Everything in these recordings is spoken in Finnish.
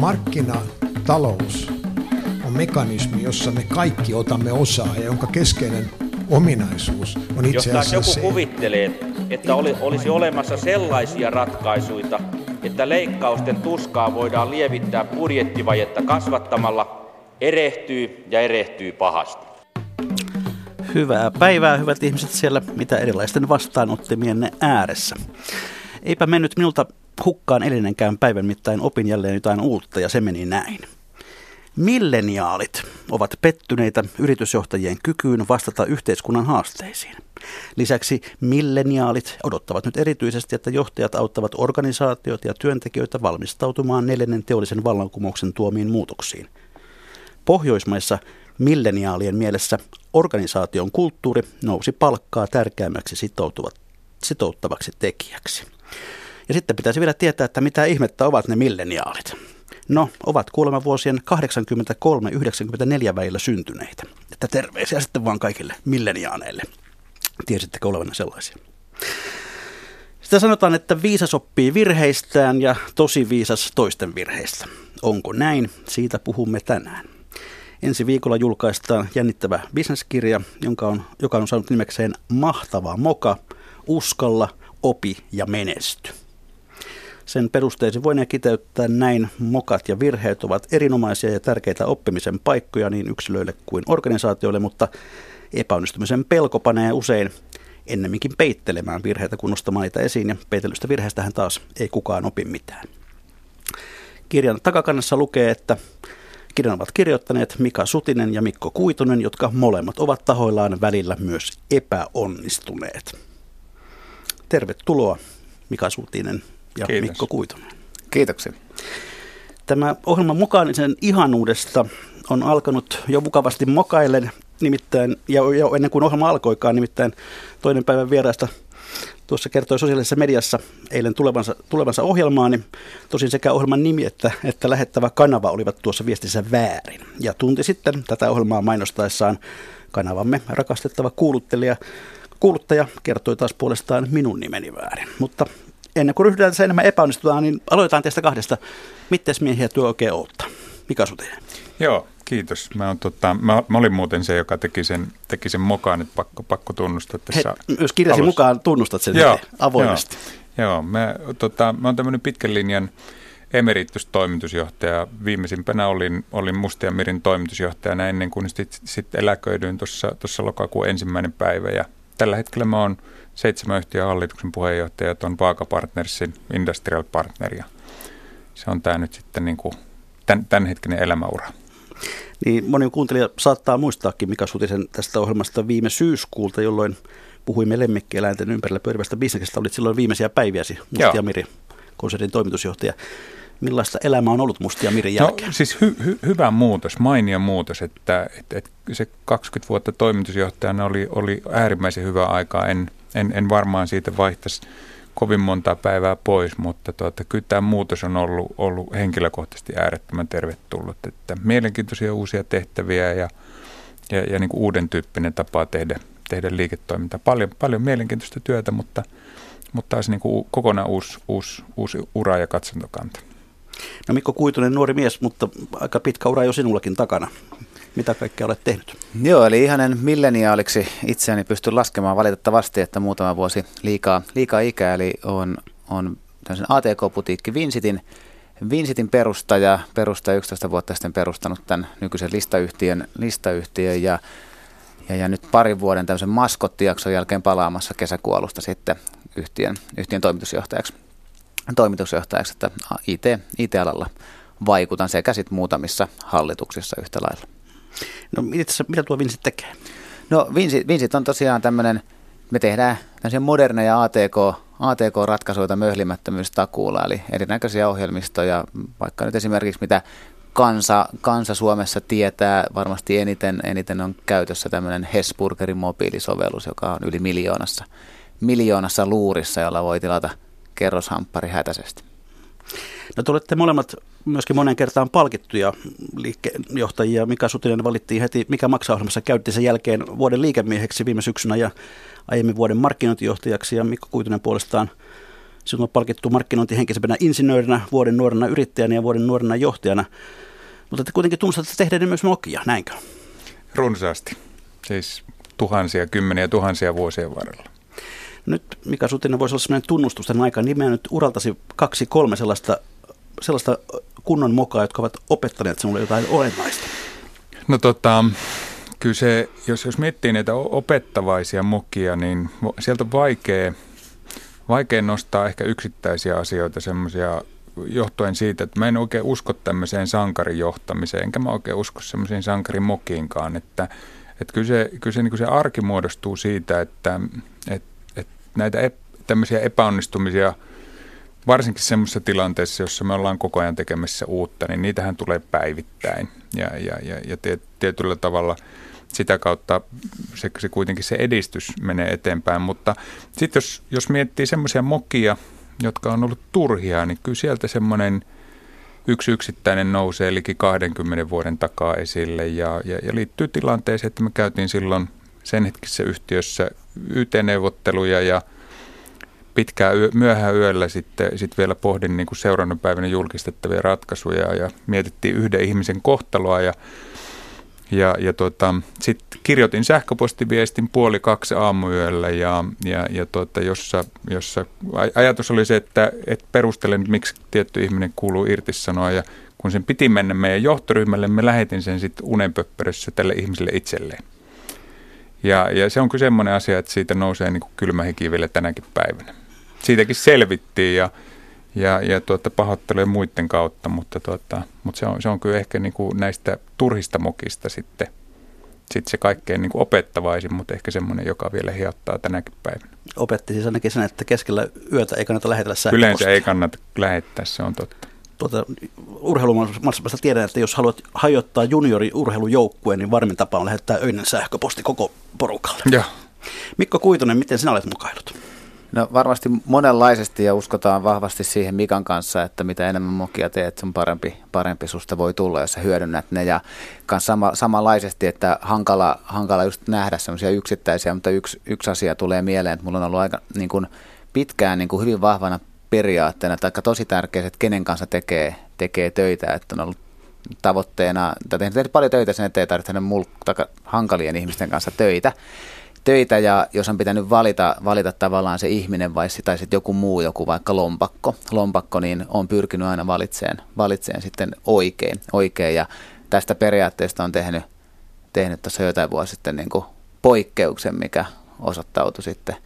Markkinatalous on mekanismi, jossa me kaikki otamme osaa ja jonka keskeinen ominaisuus on itse asiassa Jos taas se, joku kuvittelee, että oli, olisi olemassa sellaisia ratkaisuja, että leikkausten tuskaa voidaan lievittää budjettivajetta kasvattamalla, erehtyy ja erehtyy pahasti. Hyvää päivää, hyvät ihmiset siellä, mitä erilaisten vastaanottimienne ääressä. Eipä mennyt minulta hukkaan elinenkään päivän mittain opin jälleen jotain uutta ja se meni näin. Milleniaalit ovat pettyneitä yritysjohtajien kykyyn vastata yhteiskunnan haasteisiin. Lisäksi milleniaalit odottavat nyt erityisesti, että johtajat auttavat organisaatiot ja työntekijöitä valmistautumaan neljännen teollisen vallankumouksen tuomiin muutoksiin. Pohjoismaissa milleniaalien mielessä organisaation kulttuuri nousi palkkaa tärkeämmäksi sitoutuvat, sitouttavaksi tekijäksi. Ja sitten pitäisi vielä tietää, että mitä ihmettä ovat ne milleniaalit. No, ovat kuulemma vuosien 83-94 välillä syntyneitä. Että terveisiä sitten vaan kaikille milleniaaneille. Tiesittekö olevanne sellaisia? Sitä sanotaan, että viisas oppii virheistään ja tosi viisas toisten virheistä. Onko näin? Siitä puhumme tänään. Ensi viikolla julkaistaan jännittävä bisneskirja, jonka on, joka on saanut nimekseen Mahtava moka, uskalla, opi ja menesty. Sen perusteisiin voidaan kiteyttää näin, mokat ja virheet ovat erinomaisia ja tärkeitä oppimisen paikkoja niin yksilöille kuin organisaatioille, mutta epäonnistumisen pelko panee usein ennemminkin peittelemään virheitä kuin nostamaan niitä esiin, ja peitellystä virheestähän taas ei kukaan opi mitään. Kirjan takakannassa lukee, että kirjan ovat kirjoittaneet Mika Sutinen ja Mikko Kuitunen, jotka molemmat ovat tahoillaan välillä myös epäonnistuneet. Tervetuloa Mika Sutinen ja Kiitos. Mikko Kuitunen. Kiitoksia. Tämä ohjelman mukaanisen ihanuudesta on alkanut jo mukavasti mokaillen, nimittäin, ja jo ennen kuin ohjelma alkoikaan, nimittäin toinen päivän vieraista tuossa kertoi sosiaalisessa mediassa eilen tulevansa, tulevansa ohjelmaa, niin tosin sekä ohjelman nimi että, että lähettävä kanava olivat tuossa viestissä väärin. Ja tunti sitten tätä ohjelmaa mainostaessaan kanavamme rakastettava kuuluttelija, kuuluttaja kertoi taas puolestaan minun nimeni väärin. Mutta ennen kuin ryhdytään tässä enemmän epäonnistutaan, niin aloitetaan teistä kahdesta. Mites miehiä työ oikein oottaa? Mikä sun? Joo, kiitos. Mä, on, tota, mä, mä olin muuten se, joka teki sen, teki sen mokaan, nyt pakko, pakko tunnustaa tässä He, jos kirjasi alussa. mukaan, tunnustat sen Joo, heti avoimesti. Joo, joo mä, tota, mä oon tämmöinen pitkän linjan emeritustoimitusjohtaja. Viimeisimpänä olin, olin Mustia Mirin toimitusjohtajana ennen kuin sitten sit eläköidyin tuossa lokakuun ensimmäinen päivä. Ja tällä hetkellä mä oon seitsemän yhtiön hallituksen puheenjohtaja, on Vaaka Partnersin Industrial Partner. Ja se on tämä nyt sitten niin kuin tämän, tämänhetkinen elämäura. Niin moni kuuntelija saattaa muistaakin Mika Sutisen tästä ohjelmasta viime syyskuulta, jolloin puhuimme lemmikkieläinten ympärillä pyörivästä bisneksestä. Olit silloin viimeisiä päiviäsi, Mustia Joo. Miri, konsernin toimitusjohtaja. Millaista elämää on ollut Mustia Mirin jälkeen? No siis hy, hy, hyvä muutos, mainio muutos, että, että, että se 20 vuotta toimitusjohtajana oli, oli äärimmäisen hyvä aikaa. En, en, en varmaan siitä vaihtaisi kovin montaa päivää pois, mutta tuota, kyllä tämä muutos on ollut, ollut henkilökohtaisesti äärettömän tervetullut. Että mielenkiintoisia uusia tehtäviä ja, ja, ja niin kuin uuden tyyppinen tapa tehdä, tehdä liiketoimintaa. Paljon, paljon mielenkiintoista työtä, mutta, mutta taas niin kuin kokonaan uusi, uusi, uusi ura ja katsontokanta. No Mikko Kuitunen, nuori mies, mutta aika pitkä ura jo sinullakin takana. Mitä kaikkea olet tehnyt? Joo, eli ihanen milleniaaliksi itseäni pystyn laskemaan valitettavasti, että muutama vuosi liikaa, liikaa ikää, eli on, on tämmöisen ATK-putiikki Vinsitin, Vinsitin perustaja, perustaja 11 vuotta sitten perustanut tämän nykyisen listayhtiön, listayhtiön ja, ja, ja nyt parin vuoden tämmöisen maskottijakson jälkeen palaamassa kesäkuolusta sitten yhtiön, yhtiön toimitusjohtajaksi, toimitusjohtajaksi, että IT, IT-alalla vaikutan sekä sitten muutamissa hallituksissa yhtä lailla. No itse, mitä tuo Vinsit tekee? No Vinsit, Vinsit on tosiaan tämmöinen, me tehdään tämmöisiä moderneja ATK, ATK-ratkaisuja möhlimättömyystakuulla, eli erinäköisiä ohjelmistoja, vaikka nyt esimerkiksi mitä kansa, kansa Suomessa tietää, varmasti eniten, eniten on käytössä tämmöinen Hesburgerin mobiilisovellus, joka on yli miljoonassa, miljoonassa luurissa, jolla voi tilata kerroshamppari hätäisesti. No te olette molemmat myöskin monen kertaan palkittuja liikkeenjohtajia. Mika Sutinen valittiin heti, mikä maksaa ohjelmassa käytti sen jälkeen vuoden liikemieheksi viime syksynä ja aiemmin vuoden markkinointijohtajaksi ja Mikko Kuitunen puolestaan Sinut on palkittu markkinointihenkisempänä insinöörinä, vuoden nuorena yrittäjänä ja vuoden nuorena johtajana. Mutta te kuitenkin tunnustatte tehdään myös mokia, näinkö? Runsaasti. Siis tuhansia, kymmeniä tuhansia vuosien varrella. Nyt Mika Sutinen voisi olla sellainen tunnustusten aika. Nimeä nyt uraltasi kaksi, kolme sellaista, sellaista kunnon mokaa, jotka ovat opettaneet sinulle jotain olennaista. No tota, kyllä se, jos, jos miettii näitä opettavaisia mokia, niin sieltä on vaikea, vaikea nostaa ehkä yksittäisiä asioita semmoisia johtuen siitä, että mä en oikein usko tämmöiseen sankarijohtamiseen, enkä mä oikein usko semmoisiin sankarimokiinkaan, että, että kyllä se, kyllä se, niin se arki muodostuu siitä, että, että näitä ep, tämmöisiä epäonnistumisia, varsinkin semmoisessa tilanteessa, jossa me ollaan koko ajan tekemässä uutta, niin niitähän tulee päivittäin ja, ja, ja, ja tietyllä tavalla – sitä kautta se, se kuitenkin se edistys menee eteenpäin. Mutta sitten jos, jos miettii semmoisia mokia, jotka on ollut turhia, niin kyllä sieltä semmoinen yksi yksittäinen nousee eli 20 vuoden takaa esille ja, ja, ja liittyy tilanteeseen, että me käytiin silloin sen hetkisessä yhtiössä YT-neuvotteluja ja pitkään yö, myöhään yöllä sitten sit vielä pohdin niin kuin seuraavan päivänä julkistettavia ratkaisuja ja mietittiin yhden ihmisen kohtaloa ja ja, ja tota, sitten kirjoitin sähköpostiviestin puoli kaksi aamuyöllä ja, ja, ja tota, jossa, jossa ajatus oli se, että, että perustelen, miksi tietty ihminen kuuluu irtisanoa ja kun sen piti mennä meidän johtoryhmälle, me lähetin sen sitten unenpöppörössä tälle ihmiselle itselleen. Ja, ja se on kyllä semmoinen asia, että siitä nousee niin kuin kylmä hiki vielä tänäkin päivänä. Siitäkin selvittiin ja, ja, ja tuota, pahoittelee muiden kautta, mutta, tuota, mutta se, on, se on kyllä ehkä niin kuin näistä turhista mokista sitten, sitten se kaikkein niin opettavaisin, mutta ehkä semmoinen, joka vielä hiottaa tänäkin päivänä. Opetti siis ainakin sen, että keskellä yötä ei kannata lähetellä sähköpostia. Yleensä ei kannata lähettää, se on totta. Tuota, urheilumaailmasta tiedän, että jos haluat hajottaa juniori-urheilujoukkueen, niin varmin tapa on lähettää öinen sähköposti koko porukalle. Joo. Mikko Kuitunen, miten sinä olet mukailut? No varmasti monenlaisesti ja uskotaan vahvasti siihen Mikan kanssa, että mitä enemmän mokia teet, sun parempi, parempi susta voi tulla, jos sä hyödynnät ne. Ja sama, samanlaisesti, että hankala, hankala just nähdä semmoisia yksittäisiä, mutta yksi, yksi asia tulee mieleen, että mulla on ollut aika niin kuin pitkään niin kuin hyvin vahvana periaatteena, tai tosi tärkeää, että kenen kanssa tekee, tekee töitä, että on ollut tavoitteena, tai tehnyt paljon töitä sen eteen, ei tarvitse hankalien ihmisten kanssa töitä. Töitä ja jos on pitänyt valita, valita tavallaan se ihminen vai tai sitten joku muu, joku vaikka lompakko, lompakko niin on pyrkinyt aina valitseen, valitseen sitten oikein, oikein. Ja tästä periaatteesta on tehnyt, tehnyt tuossa jotain vuosia sitten niin kuin poikkeuksen, mikä osoittautui sitten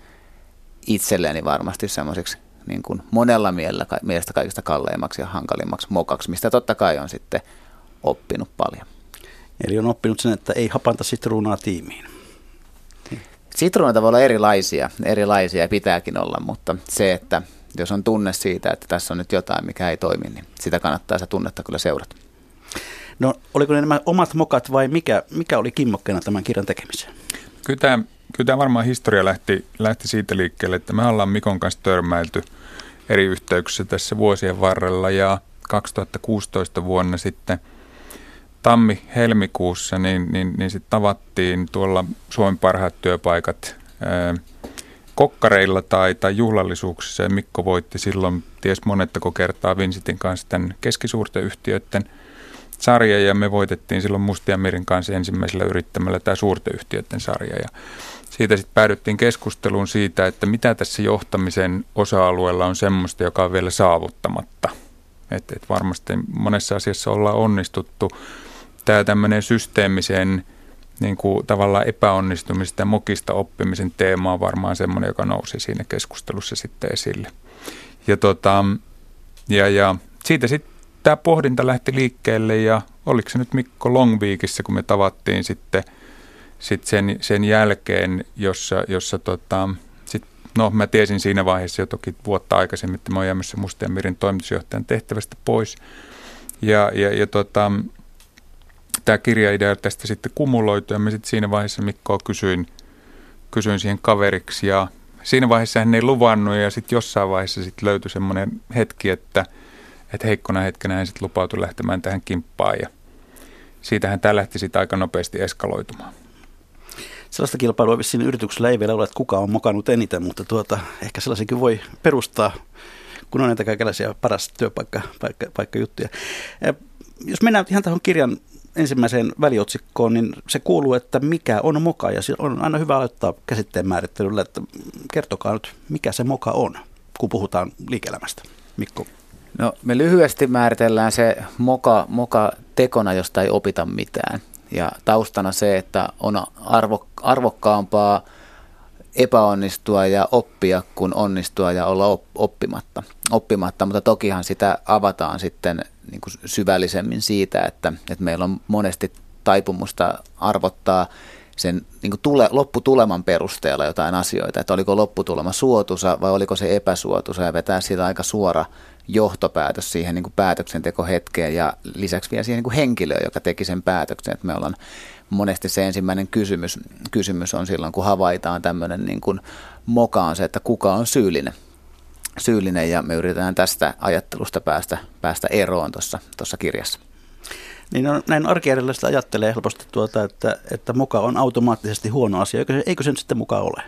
itselleni varmasti semmoiseksi niin kuin monella mielellä, mielestä kaikista kalleimmaksi ja hankalimmaksi mokaksi, mistä totta kai on sitten oppinut paljon. Eli on oppinut sen, että ei hapanta sitruunaa tiimiin. Sitruunat voi olla erilaisia, erilaisia ja pitääkin olla, mutta se, että jos on tunne siitä, että tässä on nyt jotain, mikä ei toimi, niin sitä kannattaa se tunnetta kyllä seurata. No oliko ne nämä omat mokat vai mikä, mikä oli kimmokkeena tämän kirjan tekemiseen? Kyllä tämä, kyllä tämä varmaan historia lähti, lähti siitä liikkeelle, että me ollaan Mikon kanssa törmäilty eri yhteyksissä tässä vuosien varrella ja 2016 vuonna sitten – tammi-helmikuussa, niin, niin, niin sitten tavattiin tuolla Suomen parhaat työpaikat ää, kokkareilla tai, tai juhlallisuuksissa. Ja Mikko voitti silloin ties monettako kertaa Vinsitin kanssa tämän keskisuurten yhtiöiden sarja ja me voitettiin silloin Mustiamirin kanssa ensimmäisellä yrittämällä tämä suurten yhtiöiden sarja. Ja siitä sitten päädyttiin keskusteluun siitä, että mitä tässä johtamisen osa-alueella on semmoista, joka on vielä saavuttamatta. Että et varmasti monessa asiassa ollaan onnistuttu, tämä tämmöinen systeemisen niin kuin tavallaan epäonnistumista ja mokista oppimisen teema on varmaan semmoinen, joka nousi siinä keskustelussa sitten esille. Ja, tota, ja, ja siitä sitten tämä pohdinta lähti liikkeelle ja oliko se nyt Mikko Longweekissä, kun me tavattiin sitten sit sen, sen jälkeen, jossa, jossa tota, sit, no mä tiesin siinä vaiheessa jo toki vuotta aikaisemmin, että mä oon jäämässä Mustian Mirin toimitusjohtajan tehtävästä pois. Ja, ja, ja tota, tämä kirjaidea tästä sitten kumuloitu ja mä sitten siinä vaiheessa Mikkoa kysyin, kysyin siihen kaveriksi ja siinä vaiheessa hän ei luvannut ja sitten jossain vaiheessa sitten löytyi semmoinen hetki, että, että heikkona hetkenä hän sitten lupautui lähtemään tähän kimppaan ja siitähän tämä lähti sitten aika nopeasti eskaloitumaan. Sellaista kilpailua vissiin yrityksellä ei vielä ole, että kuka on mokannut eniten, mutta tuota, ehkä sellaisenkin voi perustaa, kun on näitä kaikenlaisia paras työpaikkajuttuja. Jos mennään ihan tähän kirjan ensimmäiseen väliotsikkoon, niin se kuuluu, että mikä on moka. Ja on aina hyvä aloittaa käsitteen määrittelyllä, että kertokaa nyt, mikä se moka on, kun puhutaan liike-elämästä. Mikko. No me lyhyesti määritellään se moka, moka tekona, josta ei opita mitään. Ja taustana se, että on arvo, arvokkaampaa epäonnistua ja oppia kuin onnistua ja olla oppimatta. oppimatta. Mutta tokihan sitä avataan sitten niin kuin syvällisemmin siitä, että, että meillä on monesti taipumusta arvottaa sen niin kuin tule, lopputuleman perusteella jotain asioita, että oliko lopputulema suotuisa vai oliko se epäsuotuisa ja vetää siitä aika suora johtopäätös siihen niin kuin päätöksentekohetkeen ja lisäksi vielä siihen niin kuin henkilöön, joka teki sen päätöksen, että me ollaan monesti se ensimmäinen kysymys, kysymys on silloin, kun havaitaan tämmöinen niin kuin moka on se, että kuka on syyllinen syyllinen ja me yritetään tästä ajattelusta päästä, päästä eroon tuossa kirjassa. Niin on, näin arkijärjellä ajattelee helposti tuota, että, että muka on automaattisesti huono asia. Eikö, eikö se nyt sitten mukaan ole?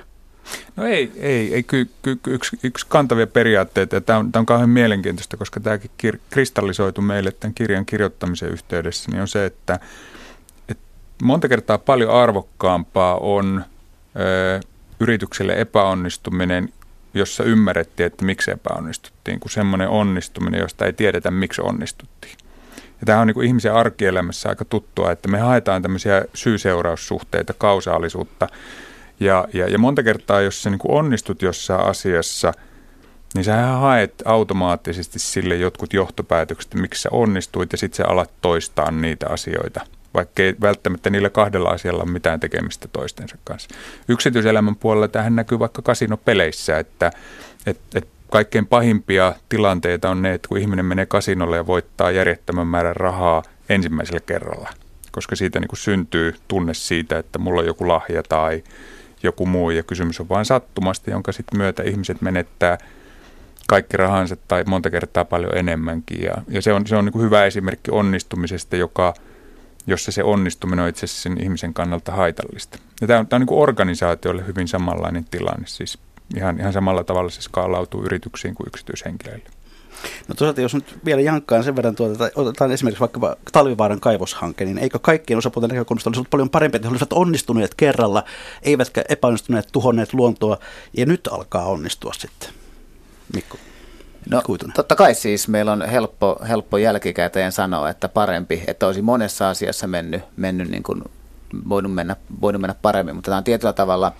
No ei, ei, ei ky, ky, yksi, yksi kantavia periaatteita, ja tämä on, tämä on kauhean mielenkiintoista, koska tämäkin kir, kristallisoitu meille tämän kirjan kirjoittamisen yhteydessä, niin on se, että, että monta kertaa paljon arvokkaampaa on ö, yritykselle epäonnistuminen jossa ymmärrettiin, että miksi epäonnistuttiin, kuin semmoinen onnistuminen, josta ei tiedetä, miksi onnistuttiin. Ja tämä on niin kuin ihmisen arkielämässä aika tuttua, että me haetaan tämmöisiä syy-seuraussuhteita, kausaalisuutta. Ja, ja, ja monta kertaa, jos sä niin kuin onnistut jossain asiassa, niin sä haet automaattisesti sille jotkut johtopäätökset, miksi sä onnistuit, ja sitten sä alat toistaa niitä asioita – vaikka ei välttämättä niillä kahdella asialla ole mitään tekemistä toistensa kanssa. Yksityiselämän puolella tähän näkyy vaikka kasinopeleissä, että et, et kaikkein pahimpia tilanteita on ne, että kun ihminen menee kasinolle ja voittaa järjettömän määrän rahaa ensimmäisellä kerralla, koska siitä niin kuin syntyy tunne siitä, että mulla on joku lahja tai joku muu ja kysymys on vain sattumasta, jonka sitten myötä ihmiset menettää kaikki rahansa tai monta kertaa paljon enemmänkin. Ja, ja se on, se on niin kuin hyvä esimerkki onnistumisesta, joka – jossa se onnistuminen on itse asiassa sen ihmisen kannalta haitallista. Ja tämä on, tämä on niin kuin organisaatiolle hyvin samanlainen tilanne, siis ihan, ihan samalla tavalla se skaalautuu yrityksiin kuin yksityishenkilöille. No toisaalta jos nyt vielä jankkaan sen verran, tuota, otetaan esimerkiksi vaikka Talvivaaran kaivoshanke, niin eikö kaikkien osapuolten näkökulmasta olisi ollut paljon parempi, että he olisivat onnistuneet kerralla, eivätkä epäonnistuneet, tuhonneet luontoa, ja nyt alkaa onnistua sitten. Mikko. No Kuitunen. totta kai siis meillä on helppo, helppo jälkikäteen sanoa, että parempi, että olisi monessa asiassa mennyt, mennyt niin kuin, voinut, mennä, voinut mennä paremmin, mutta tämä on tietyllä tavalla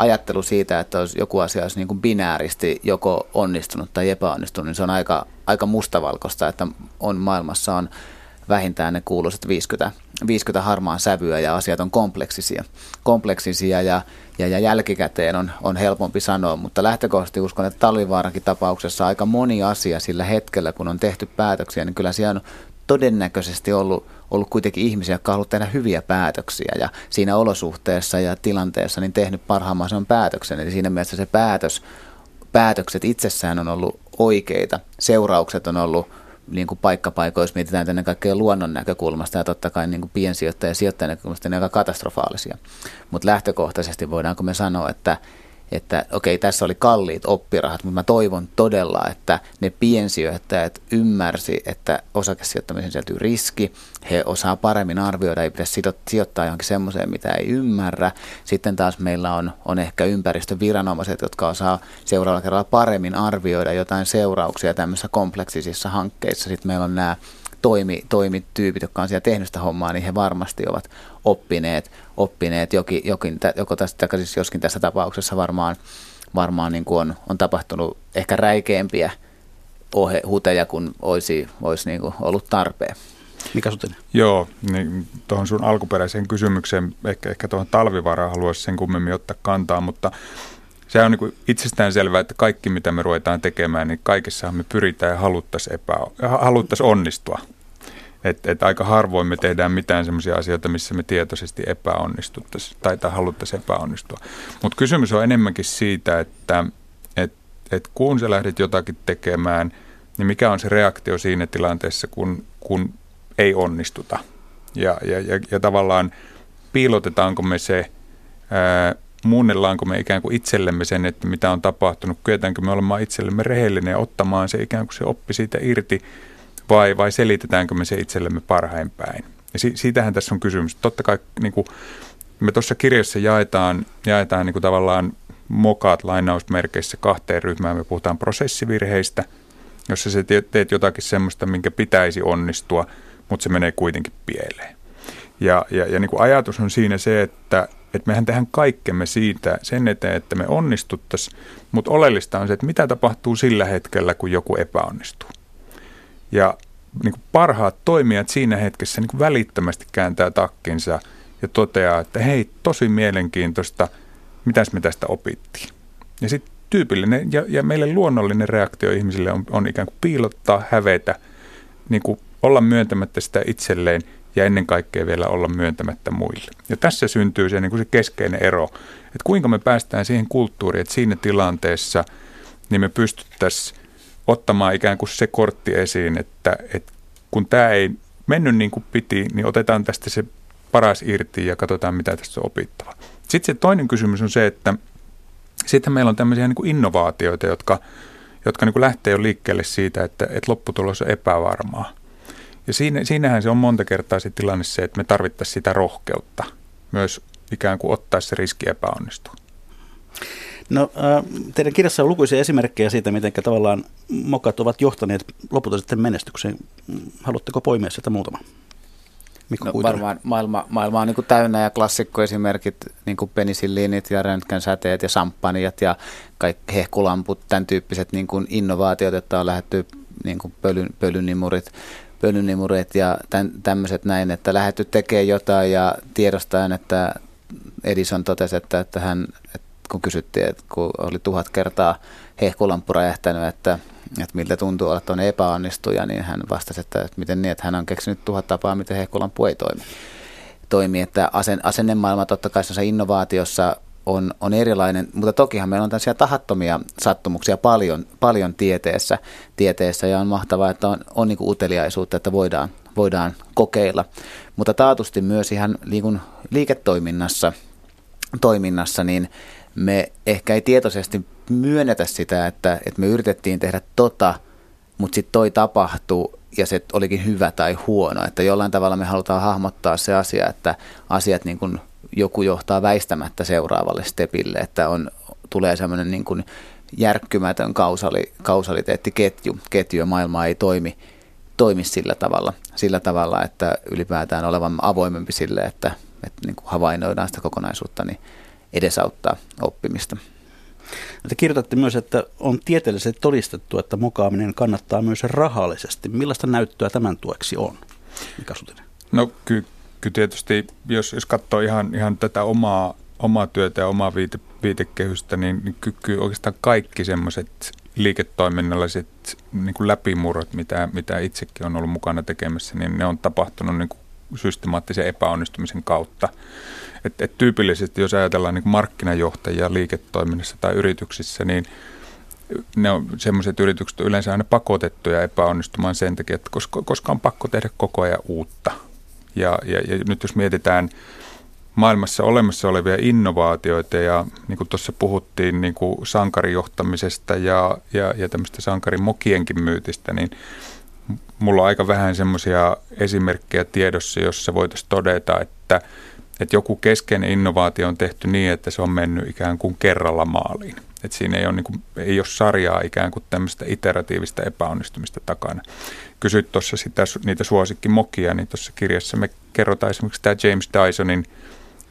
ajattelu siitä, että olisi joku asia olisi niin kuin binääristi joko onnistunut tai epäonnistunut, niin se on aika, aika mustavalkoista, että on maailmassa on vähintään ne kuuluisat 50, 50 harmaan sävyä ja asiat on kompleksisia, kompleksisia ja, ja, ja jälkikäteen on, on helpompi sanoa, mutta lähtökohtaisesti uskon, että Talvivaarankin tapauksessa aika moni asia sillä hetkellä, kun on tehty päätöksiä, niin kyllä siellä on todennäköisesti ollut, ollut kuitenkin ihmisiä, jotka haluavat tehdä hyviä päätöksiä ja siinä olosuhteessa ja tilanteessa niin tehnyt parhaan päätöksen. Eli siinä mielessä se päätös, päätökset itsessään on ollut oikeita, seuraukset on ollut niin kuin paikkapaikoissa mietitään ennen kaikkea luonnon näkökulmasta ja totta kai niin kuin piensijoittajan ja sijoittajan näkökulmasta ne aika katastrofaalisia. Mutta lähtökohtaisesti voidaanko me sanoa, että että okei, tässä oli kalliit oppirahat, mutta mä toivon todella, että ne piensijoittajat ymmärsi, että osakesijoittamisen sieltyy riski, he osaa paremmin arvioida, ei pidä sijoittaa johonkin semmoiseen, mitä ei ymmärrä. Sitten taas meillä on, on ehkä ympäristöviranomaiset, jotka osaa seuraavalla kerralla paremmin arvioida jotain seurauksia tämmöisissä kompleksisissa hankkeissa. Sitten meillä on nämä toimi, toimityypit, jotka on siellä tehnyt sitä hommaa, niin he varmasti ovat oppineet, oppineet jokin, jokin, joko tästä, siis joskin tässä tapauksessa varmaan, varmaan niin kuin on, on tapahtunut ehkä räikeämpiä ohe, huteja kuin olisi, olisi niin kuin ollut tarpeen. Mikä Sutinen? Joo, niin tuohon sun alkuperäiseen kysymykseen, ehkä, ehkä tuohon talvivaraan haluaisin sen kummemmin ottaa kantaa, mutta se on niin itsestään selvää, että kaikki mitä me ruvetaan tekemään, niin kaikessa me pyritään ja haluttaisiin, epä, haluttaisiin onnistua. Et, et aika harvoin me tehdään mitään sellaisia asioita, missä me tietoisesti epäonnistuttaisiin tai, tai haluttaisiin epäonnistua. Mutta kysymys on enemmänkin siitä, että et, et kun sä lähdet jotakin tekemään, niin mikä on se reaktio siinä tilanteessa, kun, kun ei onnistuta. Ja, ja, ja, ja tavallaan piilotetaanko me se ää, muunnellaanko me ikään kuin itsellemme sen, että mitä on tapahtunut, kyetäänkö me olemaan itsellemme rehellinen ja ottamaan se ikään kuin se oppi siitä irti, vai, vai selitetäänkö me se itsellemme parhain päin. Ja si, siitähän tässä on kysymys. Totta kai niin kuin me tuossa kirjassa jaetaan, jaetaan niin kuin tavallaan mokaat lainausmerkeissä kahteen ryhmään. Me puhutaan prosessivirheistä, jossa sä teet jotakin semmoista, minkä pitäisi onnistua, mutta se menee kuitenkin pieleen. Ja, ja, ja niin kuin ajatus on siinä se, että, että mehän tehdään kaikkemme siitä sen eteen, että me onnistuttaisiin, mutta oleellista on se, että mitä tapahtuu sillä hetkellä, kun joku epäonnistuu. Ja niin kuin parhaat toimijat siinä hetkessä niin kuin välittömästi kääntää takkinsa ja toteaa, että hei, tosi mielenkiintoista, mitäs me tästä opittiin. Ja sitten tyypillinen ja, ja meille luonnollinen reaktio ihmisille on, on ikään kuin piilottaa, hävetä, niin kuin olla myöntämättä sitä itselleen ja ennen kaikkea vielä olla myöntämättä muille. Ja tässä syntyy se, niin kuin se keskeinen ero, että kuinka me päästään siihen kulttuuriin, että siinä tilanteessa niin me pystyttäisiin ottamaan ikään kuin se kortti esiin, että, että kun tämä ei mennyt niin kuin piti, niin otetaan tästä se paras irti ja katsotaan, mitä tästä on opittava. Sitten se toinen kysymys on se, että sitten meillä on tämmöisiä niin kuin innovaatioita, jotka, jotka niin kuin lähtee jo liikkeelle siitä, että, että lopputulos on epävarmaa. Ja siinä, siinähän se on monta kertaa se tilanne se, että me tarvittaisiin sitä rohkeutta myös ikään kuin ottaa se riski epäonnistua. No, äh, teidän kirjassa on lukuisia esimerkkejä siitä, miten tavallaan mokat ovat johtaneet lopulta sitten menestykseen. Haluatteko poimia sitä muutama? Mikko no, varmaan maailma, maailma on niin kuin täynnä ja klassikkoesimerkit, niin kuin penisilliinit ja röntgensäteet ja samppaniat ja kaikki hehkulamput, tämän tyyppiset niin kuin innovaatiot, että on lähdetty niin kuin pölyn, pölynimurit, pölynimurit ja tämmöiset näin, että lähdetty tekemään jotain ja tiedostaen, että Edison totesi, että, että hän, että kun kysyttiin, että kun oli tuhat kertaa hehkulamppu räjähtänyt, että, että miltä tuntuu olla tuonne epäonnistuja, niin hän vastasi, että, että miten niin, että hän on keksinyt tuhat tapaa, miten hehkulampu ei toimi. toimi että asen, asennemaailma totta kai se innovaatiossa on, on erilainen, mutta tokihan meillä on tällaisia tahattomia sattumuksia paljon, paljon tieteessä, tieteessä ja on mahtavaa, että on, on niin uteliaisuutta, että voidaan, voidaan kokeilla. Mutta taatusti myös ihan liikun, liiketoiminnassa toiminnassa, niin me ehkä ei tietoisesti myönnetä sitä, että, että me yritettiin tehdä tota, mutta sitten toi tapahtuu ja se olikin hyvä tai huono. Että jollain tavalla me halutaan hahmottaa se asia, että asiat niin kuin joku johtaa väistämättä seuraavalle stepille, että on, tulee semmoinen niin kuin järkkymätön kausali, kausaliteettiketju, ketju ja maailma ei toimi, toimi sillä tavalla, sillä tavalla, että ylipäätään olevan avoimempi sille, että, että niin kuin havainnoidaan sitä kokonaisuutta, niin edesauttaa oppimista. Te kirjoitatte myös, että on tieteellisesti todistettu, että mokaaminen kannattaa myös rahallisesti. Millaista näyttöä tämän tueksi on? Mikä Sutinen? No ky- kyllä tietysti, jos, jos katsoo ihan, ihan tätä omaa, omaa työtä ja omaa viite, viitekehystä, niin, niin ky- ky- oikeastaan kaikki semmoiset liiketoiminnalliset niin kuin läpimurrot, mitä, mitä itsekin on ollut mukana tekemässä, niin ne on tapahtunut niin kuin systemaattisen epäonnistumisen kautta. Et, et tyypillisesti, jos ajatellaan niin markkinajohtajia liiketoiminnassa tai yrityksissä, niin ne on semmoiset yritykset on yleensä aina pakotettuja epäonnistumaan sen takia, että koska, koska on pakko tehdä koko ajan uutta. Ja, ja, ja nyt jos mietitään maailmassa olemassa olevia innovaatioita ja niin kuin tuossa puhuttiin niin kuin sankarijohtamisesta ja, ja, ja tämmöistä sankarimokienkin myytistä, niin mulla on aika vähän semmoisia esimerkkejä tiedossa, jossa voitaisiin todeta, että, että joku keskeinen innovaatio on tehty niin, että se on mennyt ikään kuin kerralla maaliin. Että siinä ei ole, niin kuin, ei ole sarjaa ikään kuin tämmöistä iteratiivista epäonnistumista takana. Kysyt tuossa sitä, niitä suosikkimokia, niin tuossa kirjassa me kerrotaan esimerkiksi tämä James Dysonin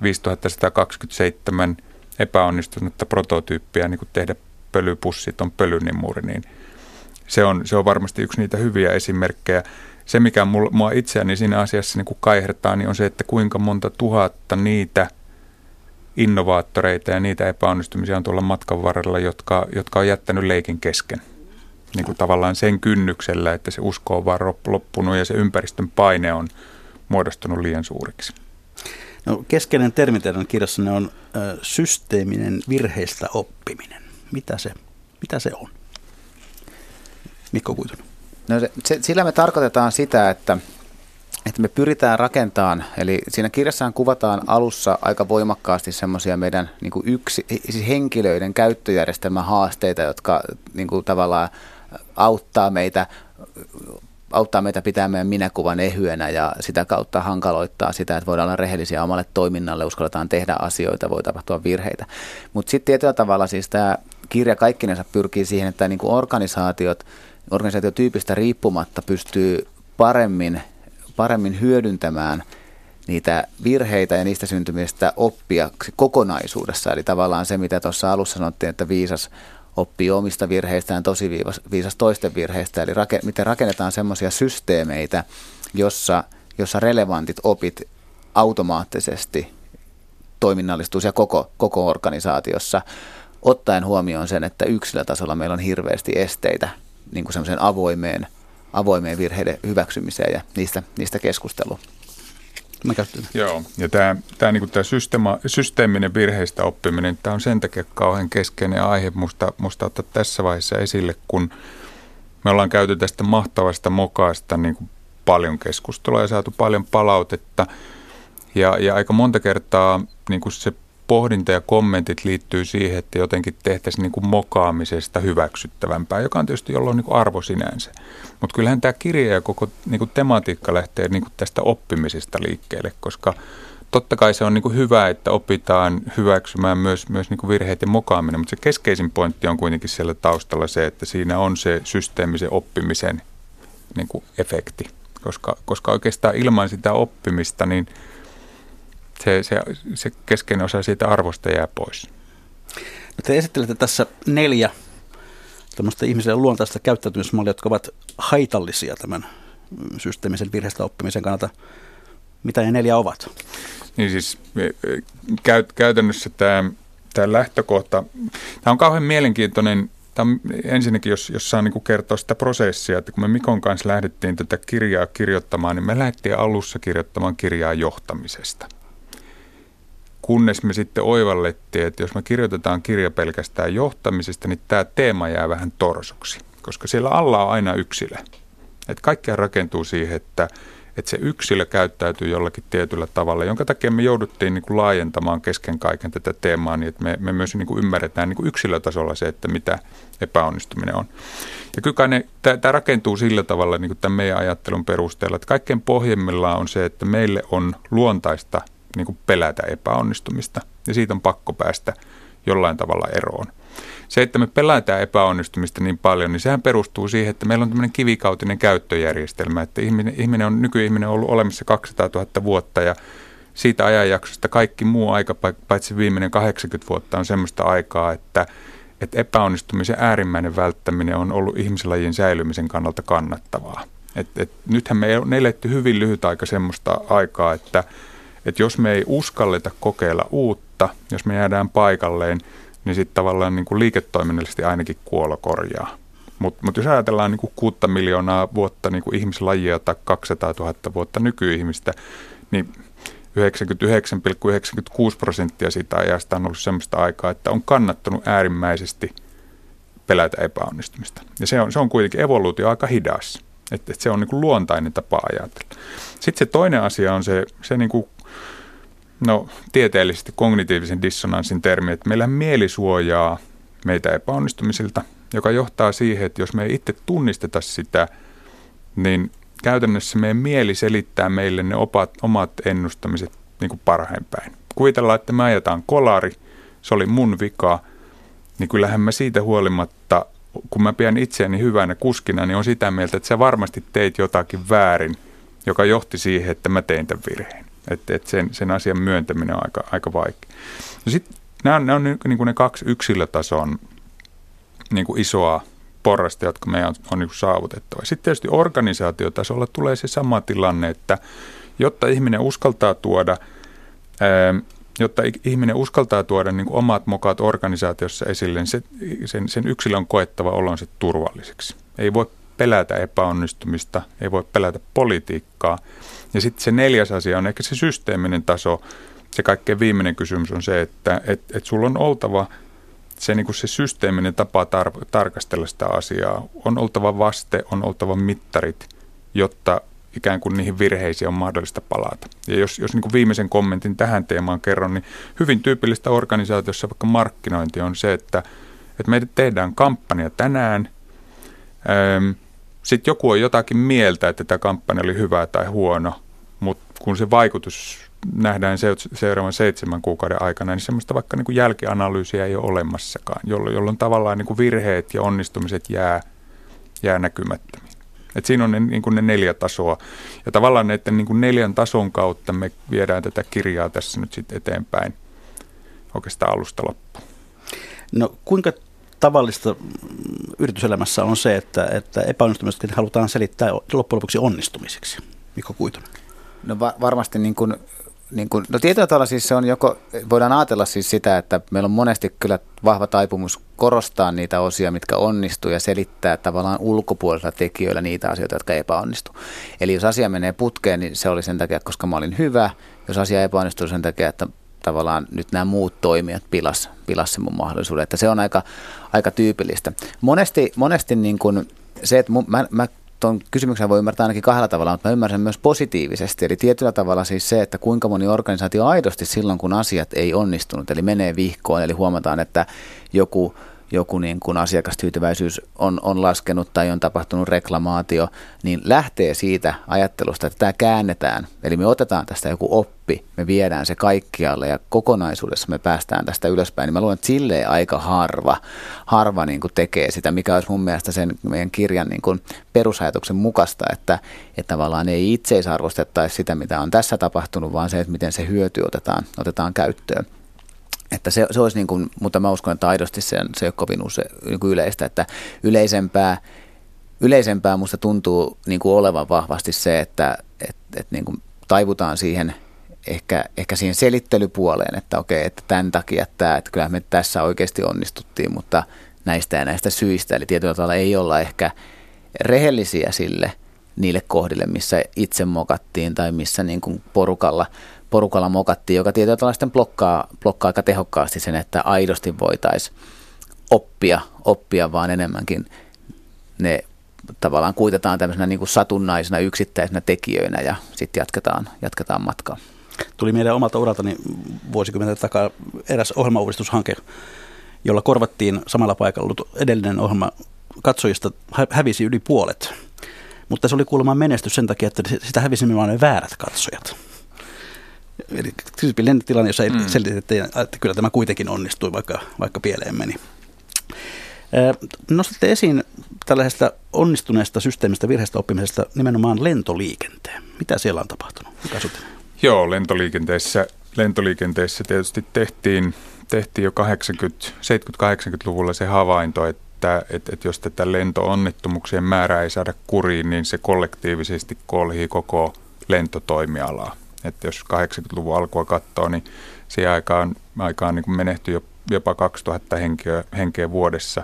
5127 epäonnistunutta prototyyppiä niin kuin tehdä pölypussit on pölynimuri, niin se on, se on varmasti yksi niitä hyviä esimerkkejä se, mikä mua itseäni siinä asiassa niin kuin kaihertaa, niin on se, että kuinka monta tuhatta niitä innovaattoreita ja niitä epäonnistumisia on tuolla matkan varrella, jotka, jotka on jättänyt leikin kesken. Niin kuin tavallaan sen kynnyksellä, että se usko on vaan loppunut ja se ympäristön paine on muodostunut liian suuriksi. No, keskeinen termi teidän kirjassanne on ö, systeeminen virheistä oppiminen. Mitä se, mitä se on? Mikko Kuitunen. No se, se, sillä me tarkoitetaan sitä, että, että me pyritään rakentamaan, eli siinä kirjassaan kuvataan alussa aika voimakkaasti semmoisia meidän niin kuin yksi, siis henkilöiden käyttöjärjestelmän haasteita, jotka niin kuin tavallaan auttaa meitä auttaa meitä pitämään minäkuvan ehyenä ja sitä kautta hankaloittaa sitä, että voidaan olla rehellisiä omalle toiminnalle, uskalletaan tehdä asioita, voi tapahtua virheitä. Mutta sitten tietyllä tavalla siis tämä kirja kaikkinensa pyrkii siihen, että niin kuin organisaatiot, organisaatiotyypistä riippumatta pystyy paremmin, paremmin hyödyntämään niitä virheitä ja niistä syntymistä oppia kokonaisuudessa. Eli tavallaan se, mitä tuossa alussa sanottiin, että viisas oppii omista virheistään, tosi viisas, toisten virheistä. Eli rake, miten rakennetaan semmoisia systeemeitä, jossa, jossa relevantit opit automaattisesti toiminnallistuu siellä koko, koko organisaatiossa, ottaen huomioon sen, että yksilötasolla meillä on hirveästi esteitä niin kuin avoimeen, avoimeen virheiden hyväksymiseen ja niistä, niistä keskusteluun. Mä Joo, ja tämä, tämä, niin tämä systeema, systeeminen virheistä oppiminen, tämä on sen takia kauhean keskeinen aihe musta, musta ottaa tässä vaiheessa esille, kun me ollaan käyty tästä mahtavasta mokaasta niin kuin paljon keskustelua ja saatu paljon palautetta. Ja, ja aika monta kertaa niin kuin se pohdinta ja kommentit liittyy siihen, että jotenkin tehtäisiin niin kuin mokaamisesta hyväksyttävämpää, joka on tietysti jolloin niin kuin arvo sinänsä. Mutta kyllähän tämä kirja ja koko niin kuin tematiikka lähtee niin kuin tästä oppimisesta liikkeelle, koska totta kai se on niin kuin hyvä, että opitaan hyväksymään myös, myös niin kuin virheiden mokaaminen, mutta se keskeisin pointti on kuitenkin siellä taustalla se, että siinä on se systeemisen oppimisen niin kuin efekti, koska, koska oikeastaan ilman sitä oppimista, niin – se, se, se keskeinen osa siitä arvosta jää pois. No te esittelette tässä neljä tämmöistä ihmiselle luontaista käyttäytymismallia, jotka ovat haitallisia tämän systeemisen virheestä oppimisen kannalta. Mitä ne neljä ovat? Niin siis käyt, käytännössä tämä, tämä lähtökohta, tämä on kauhean mielenkiintoinen Tämä on ensinnäkin, jos, jos saa niin kertoa sitä prosessia, että kun me Mikon kanssa lähdettiin tätä kirjaa kirjoittamaan, niin me lähdettiin alussa kirjoittamaan kirjaa johtamisesta – kunnes me sitten oivallettiin, että jos me kirjoitetaan kirja pelkästään johtamisesta, niin tämä teema jää vähän torsoksi, koska siellä alla on aina yksilö. Että kaikkea rakentuu siihen, että, että se yksilö käyttäytyy jollakin tietyllä tavalla, jonka takia me jouduttiin niin kuin laajentamaan kesken kaiken tätä teemaa, niin että me, me myös niin kuin ymmärretään niin kuin yksilötasolla se, että mitä epäonnistuminen on. Ja kyllä tämä rakentuu sillä tavalla niin kuin tämän meidän ajattelun perusteella, että kaikkein pohjimmillaan on se, että meille on luontaista – niin kuin pelätä epäonnistumista ja siitä on pakko päästä jollain tavalla eroon. Se, että me pelätään epäonnistumista niin paljon, niin sehän perustuu siihen, että meillä on tämmöinen kivikautinen käyttöjärjestelmä, että ihminen, ihminen on, nykyihminen on ollut olemassa 200 000 vuotta ja siitä ajanjaksosta kaikki muu aika, paitsi viimeinen 80 vuotta on semmoista aikaa, että, että epäonnistumisen äärimmäinen välttäminen on ollut ihmislajin säilymisen kannalta kannattavaa. Et, et, nythän me on eletty hyvin lyhyt aika semmoista aikaa, että että jos me ei uskalleta kokeilla uutta, jos me jäädään paikalleen, niin sitten tavallaan niin kuin liiketoiminnallisesti ainakin kuolo korjaa. Mutta mut jos ajatellaan niin kuin 6 miljoonaa vuotta niin kuin ihmislajia tai 200 000 vuotta nykyihmistä, niin 99,96 prosenttia siitä ajasta on ollut sellaista aikaa, että on kannattanut äärimmäisesti pelätä epäonnistumista. Ja se on, se on kuitenkin evoluutio aika hidas. Että et se on niin kuin luontainen tapa ajatella. Sitten se toinen asia on se, se niin kuin no, tieteellisesti kognitiivisen dissonanssin termi, että meillä mieli suojaa meitä epäonnistumisilta, joka johtaa siihen, että jos me ei itse tunnisteta sitä, niin käytännössä meidän mieli selittää meille ne opat, omat ennustamiset niin kuin parhain päin. Kuvitellaan, että me ajetaan kolari, se oli mun vika, niin kyllähän mä siitä huolimatta, kun mä pidän itseäni hyvänä kuskina, niin on sitä mieltä, että sä varmasti teit jotakin väärin, joka johti siihen, että mä tein tämän virheen. Että et sen, sen asian myöntäminen on aika, aika vaikea. No sit, nämä on, nämä on niin kuin ne kaksi yksilötason niin kuin isoa porrasta, jotka meidän on, on niin saavutettava. Sitten tietysti organisaatiotasolla tulee se sama tilanne, että jotta ihminen uskaltaa tuoda, ää, jotta ihminen uskaltaa tuoda niin omat mokat organisaatiossa esille, niin se, sen, sen yksilön koettava olonsa turvalliseksi. Ei voi pelätä epäonnistumista, ei voi pelätä politiikkaa. Ja sitten se neljäs asia on ehkä se systeeminen taso. Se kaikkein viimeinen kysymys on se, että et, et sulla on oltava se, niin se systeeminen tapa tar- tarkastella sitä asiaa. On oltava vaste, on oltava mittarit, jotta ikään kuin niihin virheisiin on mahdollista palata. Ja jos, jos niin kuin viimeisen kommentin tähän teemaan kerron, niin hyvin tyypillistä organisaatiossa vaikka markkinointi on se, että, että meidän tehdään kampanja tänään, sitten joku on jotakin mieltä, että tämä kampanja oli hyvä tai huono, mutta kun se vaikutus nähdään seuraavan seitsemän kuukauden aikana, niin semmoista vaikka niin kuin jälkianalyysiä ei ole olemassakaan, jolloin, jolloin tavallaan niin kuin virheet ja onnistumiset jää, jää näkymättömiin. Et siinä on ne, niin kuin ne neljä tasoa. Ja tavallaan näiden niin kuin neljän tason kautta me viedään tätä kirjaa tässä nyt sitten eteenpäin oikeastaan alusta loppuun. No kuinka tavallista yrityselämässä on se, että, että epäonnistumiset halutaan selittää loppujen lopuksi onnistumiseksi? Mikko Kuitunen. No va- varmasti niin kuin niin kuin, no tietyllä tavalla siis se on joko, voidaan ajatella siis sitä, että meillä on monesti kyllä vahva taipumus korostaa niitä osia, mitkä onnistuu ja selittää tavallaan ulkopuolisilla tekijöillä niitä asioita, jotka epäonnistuu. Eli jos asia menee putkeen, niin se oli sen takia, koska mä olin hyvä. Jos asia epäonnistuu sen takia, että tavallaan nyt nämä muut toimijat pilas, pilas sen mun mahdollisuuden. Että se on aika, aika tyypillistä. Monesti, monesti niin kuin se, että mun, mä, mä tuon kysymyksen voi ymmärtää ainakin kahdella tavalla, mutta mä ymmärrän myös positiivisesti. Eli tietyllä tavalla siis se, että kuinka moni organisaatio aidosti silloin, kun asiat ei onnistunut, eli menee vihkoon, eli huomataan, että joku joku niin kuin asiakastyytyväisyys on, on laskenut tai on tapahtunut reklamaatio, niin lähtee siitä ajattelusta, että tämä käännetään. Eli me otetaan tästä joku oppi, me viedään se kaikkialle ja kokonaisuudessa me päästään tästä ylöspäin. Niin mä luulen, että silleen aika harva, harva niin kuin tekee sitä, mikä olisi mun mielestä sen meidän kirjan niin kuin perusajatuksen mukaista, että, että tavallaan ei itseisarvostettaisi sitä, mitä on tässä tapahtunut, vaan se, että miten se hyöty otetaan, otetaan käyttöön. Että se, se olisi niin kuin, mutta mä uskon, että aidosti se, se ei ole kovin use, niin kuin yleistä, että yleisempää, yleisempää musta tuntuu niin kuin olevan vahvasti se, että et, et niin kuin taivutaan siihen ehkä, ehkä siihen selittelypuoleen, että okei, että tämän takia, että, että kyllä me tässä oikeasti onnistuttiin, mutta näistä ja näistä syistä, eli tietyllä tavalla ei olla ehkä rehellisiä sille niille kohdille, missä itse mokattiin tai missä niin kuin porukalla porukalla mokattiin, joka tietyllä tavalla sitten blokkaa, blokkaa aika tehokkaasti sen, että aidosti voitaisiin oppia, oppia vaan enemmänkin ne tavallaan kuitetaan tämmöisenä niin kuin satunnaisena yksittäisenä tekijöinä ja sitten jatketaan, jatketaan matkaa. Tuli meidän omalta uraltani vuosikymmenen takaa eräs ohjelmauudistushanke, jolla korvattiin samalla paikalla edellinen ohjelma katsojista hävisi yli puolet. Mutta se oli kuulemma menestys sen takia, että sitä hävisi nimenomaan väärät katsojat. Eli tyypillinen tilanne, jossa mm. selitettiin, että kyllä tämä kuitenkin onnistui, vaikka, vaikka pieleen meni. Nostatte esiin tällaisesta onnistuneesta systeemistä virheestä oppimisesta nimenomaan lentoliikenteen. Mitä siellä on tapahtunut? Mikä Joo, lentoliikenteessä, lentoliikenteessä tietysti tehtiin, tehtiin jo 70-80-luvulla se havainto, että, että, että jos tätä lentoonnettomuuksien määrää ei saada kuriin, niin se kollektiivisesti kolhii koko lentotoimialaa. Että jos 80-luvun alkua katsoo, niin siihen aikaan, aikaan niin menehtyi jopa 2000 henkeä, henkeä vuodessa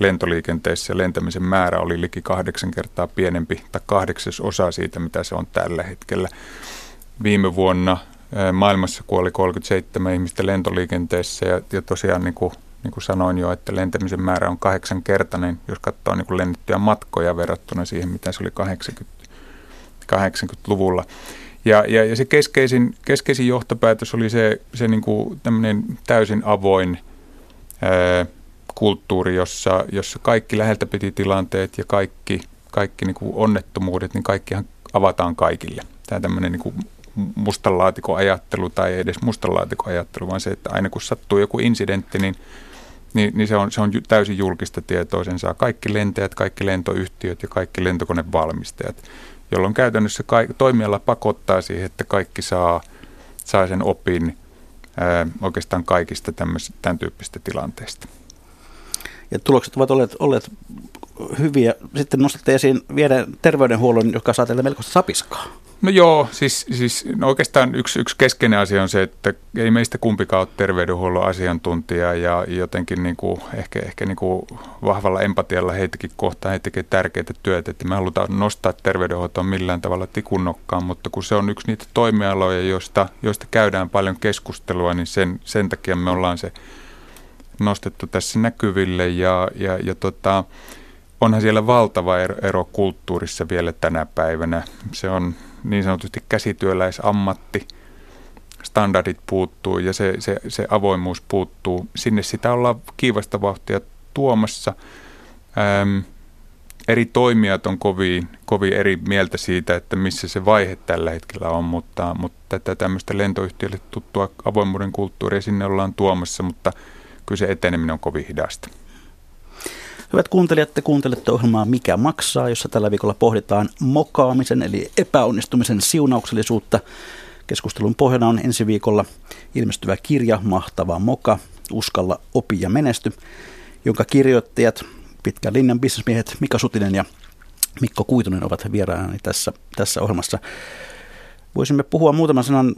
lentoliikenteessä. Lentämisen määrä oli liki kahdeksan kertaa pienempi tai kahdeksas osa siitä, mitä se on tällä hetkellä. Viime vuonna maailmassa kuoli 37 ihmistä lentoliikenteessä ja, ja tosiaan niin kuin, niin kuin sanoin jo, että lentämisen määrä on kahdeksankertainen, jos katsoo niin kuin lennettyjä matkoja verrattuna siihen, mitä se oli 80, 80-luvulla. Ja, ja, ja se keskeisin, keskeisin johtopäätös oli se, se niin kuin täysin avoin ää, kulttuuri, jossa, jossa kaikki läheltä piti tilanteet ja kaikki, kaikki niin kuin onnettomuudet, niin kaikkihan avataan kaikille. Tämä tämmöinen niin kuin ajattelu tai edes ajattelu, vaan se, että aina kun sattuu joku incidentti, niin, niin, niin se, on, se on täysin julkista tietoa. Sen saa kaikki lentäjät, kaikki lentoyhtiöt ja kaikki lentokonevalmistajat jolloin käytännössä ka- toimiala pakottaa siihen, että kaikki saa, saa sen opin ää, oikeastaan kaikista tämän tyyppistä tilanteista. Ja tulokset ovat olleet, olleet hyviä. Sitten nostatte esiin vielä terveydenhuollon, joka saa teille melkoista sapiskaa. No joo, siis, siis no oikeastaan yksi, yksi keskeinen asia on se, että ei meistä kumpikaan ole terveydenhuollon asiantuntija ja jotenkin niin kuin, ehkä, ehkä niin kuin vahvalla empatialla heitäkin kohtaan he tekevät tärkeää työtä, että me halutaan nostaa terveydenhuoltoa millään tavalla tikunnokkaan, mutta kun se on yksi niitä toimialoja, joista, joista käydään paljon keskustelua, niin sen, sen takia me ollaan se nostettu tässä näkyville ja, ja, ja tota, onhan siellä valtava ero, ero kulttuurissa vielä tänä päivänä. Se on niin sanotusti käsityöläisammatti, standardit puuttuu ja se, se, se avoimuus puuttuu. Sinne sitä ollaan kiivasta vauhtia tuomassa. Ähm, eri toimijat on kovin, kovin eri mieltä siitä, että missä se vaihe tällä hetkellä on, mutta, mutta tätä tämmöistä lentoyhtiölle tuttua avoimuuden kulttuuria sinne ollaan tuomassa, mutta kyllä se eteneminen on kovin hidasta. Hyvät kuuntelijat, te kuuntelette ohjelmaa Mikä maksaa, jossa tällä viikolla pohditaan mokaamisen eli epäonnistumisen siunauksellisuutta. Keskustelun pohjana on ensi viikolla ilmestyvä kirja Mahtava moka, uskalla, opi ja menesty, jonka kirjoittajat, pitkän linjan bisnesmiehet Mika Sutinen ja Mikko Kuitunen ovat vieraani tässä, tässä ohjelmassa. Voisimme puhua muutaman sanan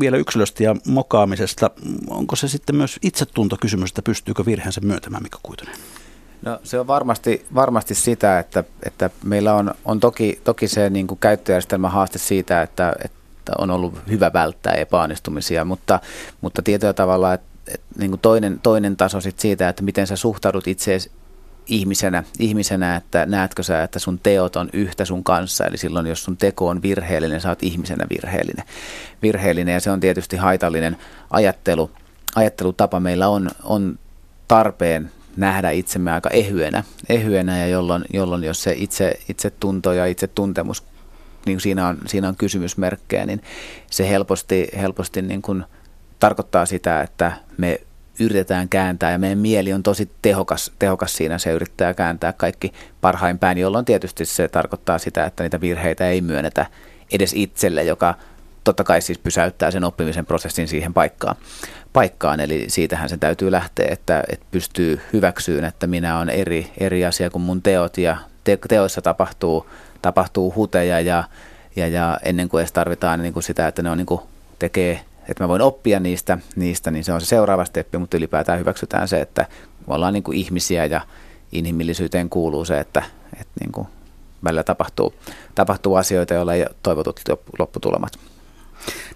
vielä yksilöstä ja mokaamisesta. Onko se sitten myös itsetuntokysymys, että pystyykö virheensä myöntämään Mikko Kuitunen? No se on varmasti, varmasti sitä, että, että meillä on, on toki, toki se niin kuin käyttöjärjestelmä haaste siitä, että, että on ollut hyvä välttää epäonnistumisia, mutta, mutta tietyllä tavalla että, että niin kuin toinen, toinen taso sit siitä, että miten sä suhtaudut itse ihmisenä, ihmisenä, että näetkö sä, että sun teot on yhtä sun kanssa. Eli silloin, jos sun teko on virheellinen, sä oot ihmisenä virheellinen. virheellinen ja se on tietysti haitallinen ajattelu, ajattelutapa. Meillä on, on tarpeen nähdä itsemme aika ehyenä, ehyenä ja jolloin, jolloin jos se itse, itse tunto ja itse tuntemus, niin siinä on, siinä on kysymysmerkkejä, niin se helposti, helposti niin kuin tarkoittaa sitä, että me yritetään kääntää ja meidän mieli on tosi tehokas, tehokas siinä, se yrittää kääntää kaikki parhain päin, jolloin tietysti se tarkoittaa sitä, että niitä virheitä ei myönnetä edes itselle, joka totta kai siis pysäyttää sen oppimisen prosessin siihen paikkaan. paikkaan. Eli siitähän se täytyy lähteä, että, että pystyy hyväksyyn, että minä on eri, eri asia kuin mun teot ja te, teoissa tapahtuu, tapahtuu huteja ja, ja, ja ennen kuin edes tarvitaan niin kuin sitä, että ne on niin kuin tekee että mä voin oppia niistä, niistä, niin se on se seuraava steppi, mutta ylipäätään hyväksytään se, että me ollaan niin kuin ihmisiä ja inhimillisyyteen kuuluu se, että, että niin kuin välillä tapahtuu, tapahtuu asioita, joilla ei toivotut lopputulemat.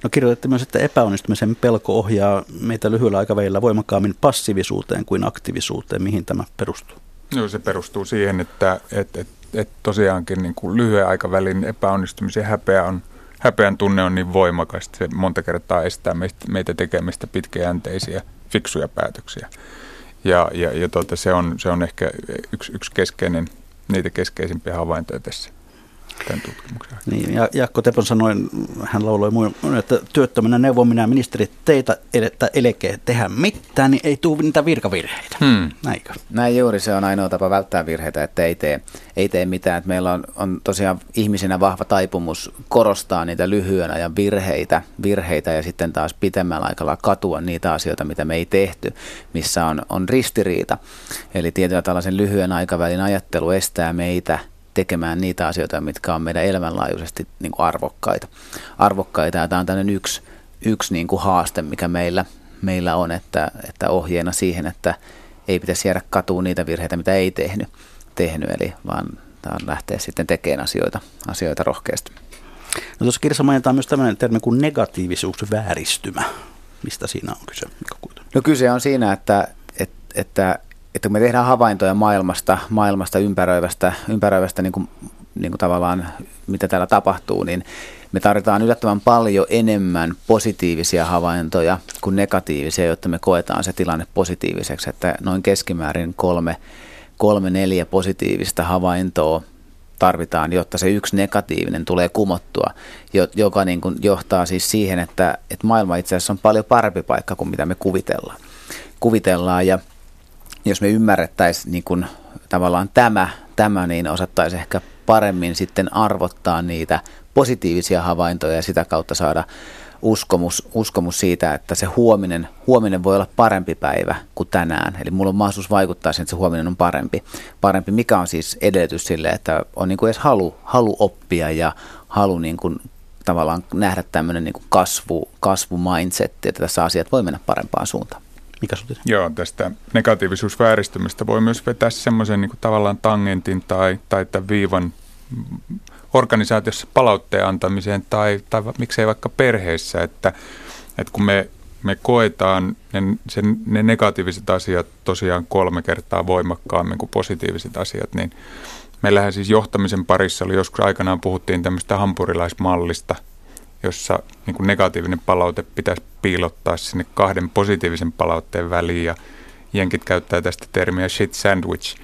No kirjoitatte myös, että epäonnistumisen pelko ohjaa meitä lyhyellä aikavälillä voimakkaammin passiivisuuteen kuin aktiivisuuteen. Mihin tämä perustuu? Joo, se perustuu siihen, että et, et, et tosiaankin niin kuin lyhyen aikavälin epäonnistumisen häpeä on – häpeän tunne on niin voimakas, että se monta kertaa estää meistä, meitä tekemästä pitkäjänteisiä, fiksuja päätöksiä. Ja, ja, ja tuota, se, on, se on ehkä yksi, yksi keskeinen, niitä keskeisimpiä havaintoja tässä tämän tutkimuksen Niin, ja Jaakko Tepon sanoi, hän lauloi muun, että työttömänä neuvon minä ministeri teitä, että elekeä tehdä mitään, niin ei tule niitä virkavirheitä. Hmm. Näinkö? Näin juuri, se on ainoa tapa välttää virheitä, että ei tee, ei tee mitään. Että meillä on, on tosiaan ihmisenä vahva taipumus korostaa niitä lyhyen ajan virheitä, virheitä ja sitten taas pitemmällä aikalla katua niitä asioita, mitä me ei tehty, missä on, on ristiriita. Eli tietyllä tällaisen lyhyen aikavälin ajattelu estää meitä – tekemään niitä asioita, mitkä on meidän elämänlaajuisesti niin kuin arvokkaita. arvokkaita. Ja tämä on tämmöinen yksi, yksi niin kuin haaste, mikä meillä, meillä on, että, että ohjeena siihen, että ei pitäisi jäädä katuun niitä virheitä, mitä ei tehnyt, tehnyt eli vaan tämä on lähteä sitten tekemään asioita, asioita rohkeasti. No tuossa kirjassa mainitaan myös tämmöinen termi kuin negatiivisuusvääristymä. Mistä siinä on kyse? No kyse on siinä, että, että, että että kun me tehdään havaintoja maailmasta, maailmasta ympäröivästä, ympäröivästä niin kuin, niin kuin tavallaan, mitä täällä tapahtuu, niin me tarvitaan yllättävän paljon enemmän positiivisia havaintoja kuin negatiivisia, jotta me koetaan se tilanne positiiviseksi. Että noin keskimäärin kolme, kolme neljä positiivista havaintoa tarvitaan, jotta se yksi negatiivinen tulee kumottua, joka niin kuin johtaa siis siihen, että, että maailma itse asiassa on paljon parempi paikka kuin mitä me kuvitellaan. kuvitellaan ja jos me ymmärrettäisiin niin kuin, tavallaan tämä, tämä, niin osattaisiin ehkä paremmin sitten arvottaa niitä positiivisia havaintoja ja sitä kautta saada uskomus, uskomus siitä, että se huominen, huominen voi olla parempi päivä kuin tänään. Eli mulla on mahdollisuus vaikuttaa siihen, että se huominen on parempi. Parempi, mikä on siis edellytys sille, että on niin kuin edes halu, halu oppia ja halu niin kuin tavallaan nähdä tämmöinen niin kuin kasvu, kasvumindset, että tässä asiat voi mennä parempaan suuntaan. Mikä Sutinen? Joo, tästä negatiivisuusvääristymistä voi myös vetää semmoisen niin tavallaan tangentin tai, tai tämän viivan organisaatiossa palautteen antamiseen tai, tai miksei vaikka perheessä, että, että kun me, me koetaan ne, sen, ne negatiiviset asiat tosiaan kolme kertaa voimakkaammin kuin positiiviset asiat, niin meillähän siis johtamisen parissa oli joskus aikanaan puhuttiin tämmöistä hampurilaismallista, jossa niin kuin negatiivinen palaute pitäisi piilottaa sinne kahden positiivisen palautteen väliin ja jenkit käyttää tästä termiä shit sandwich,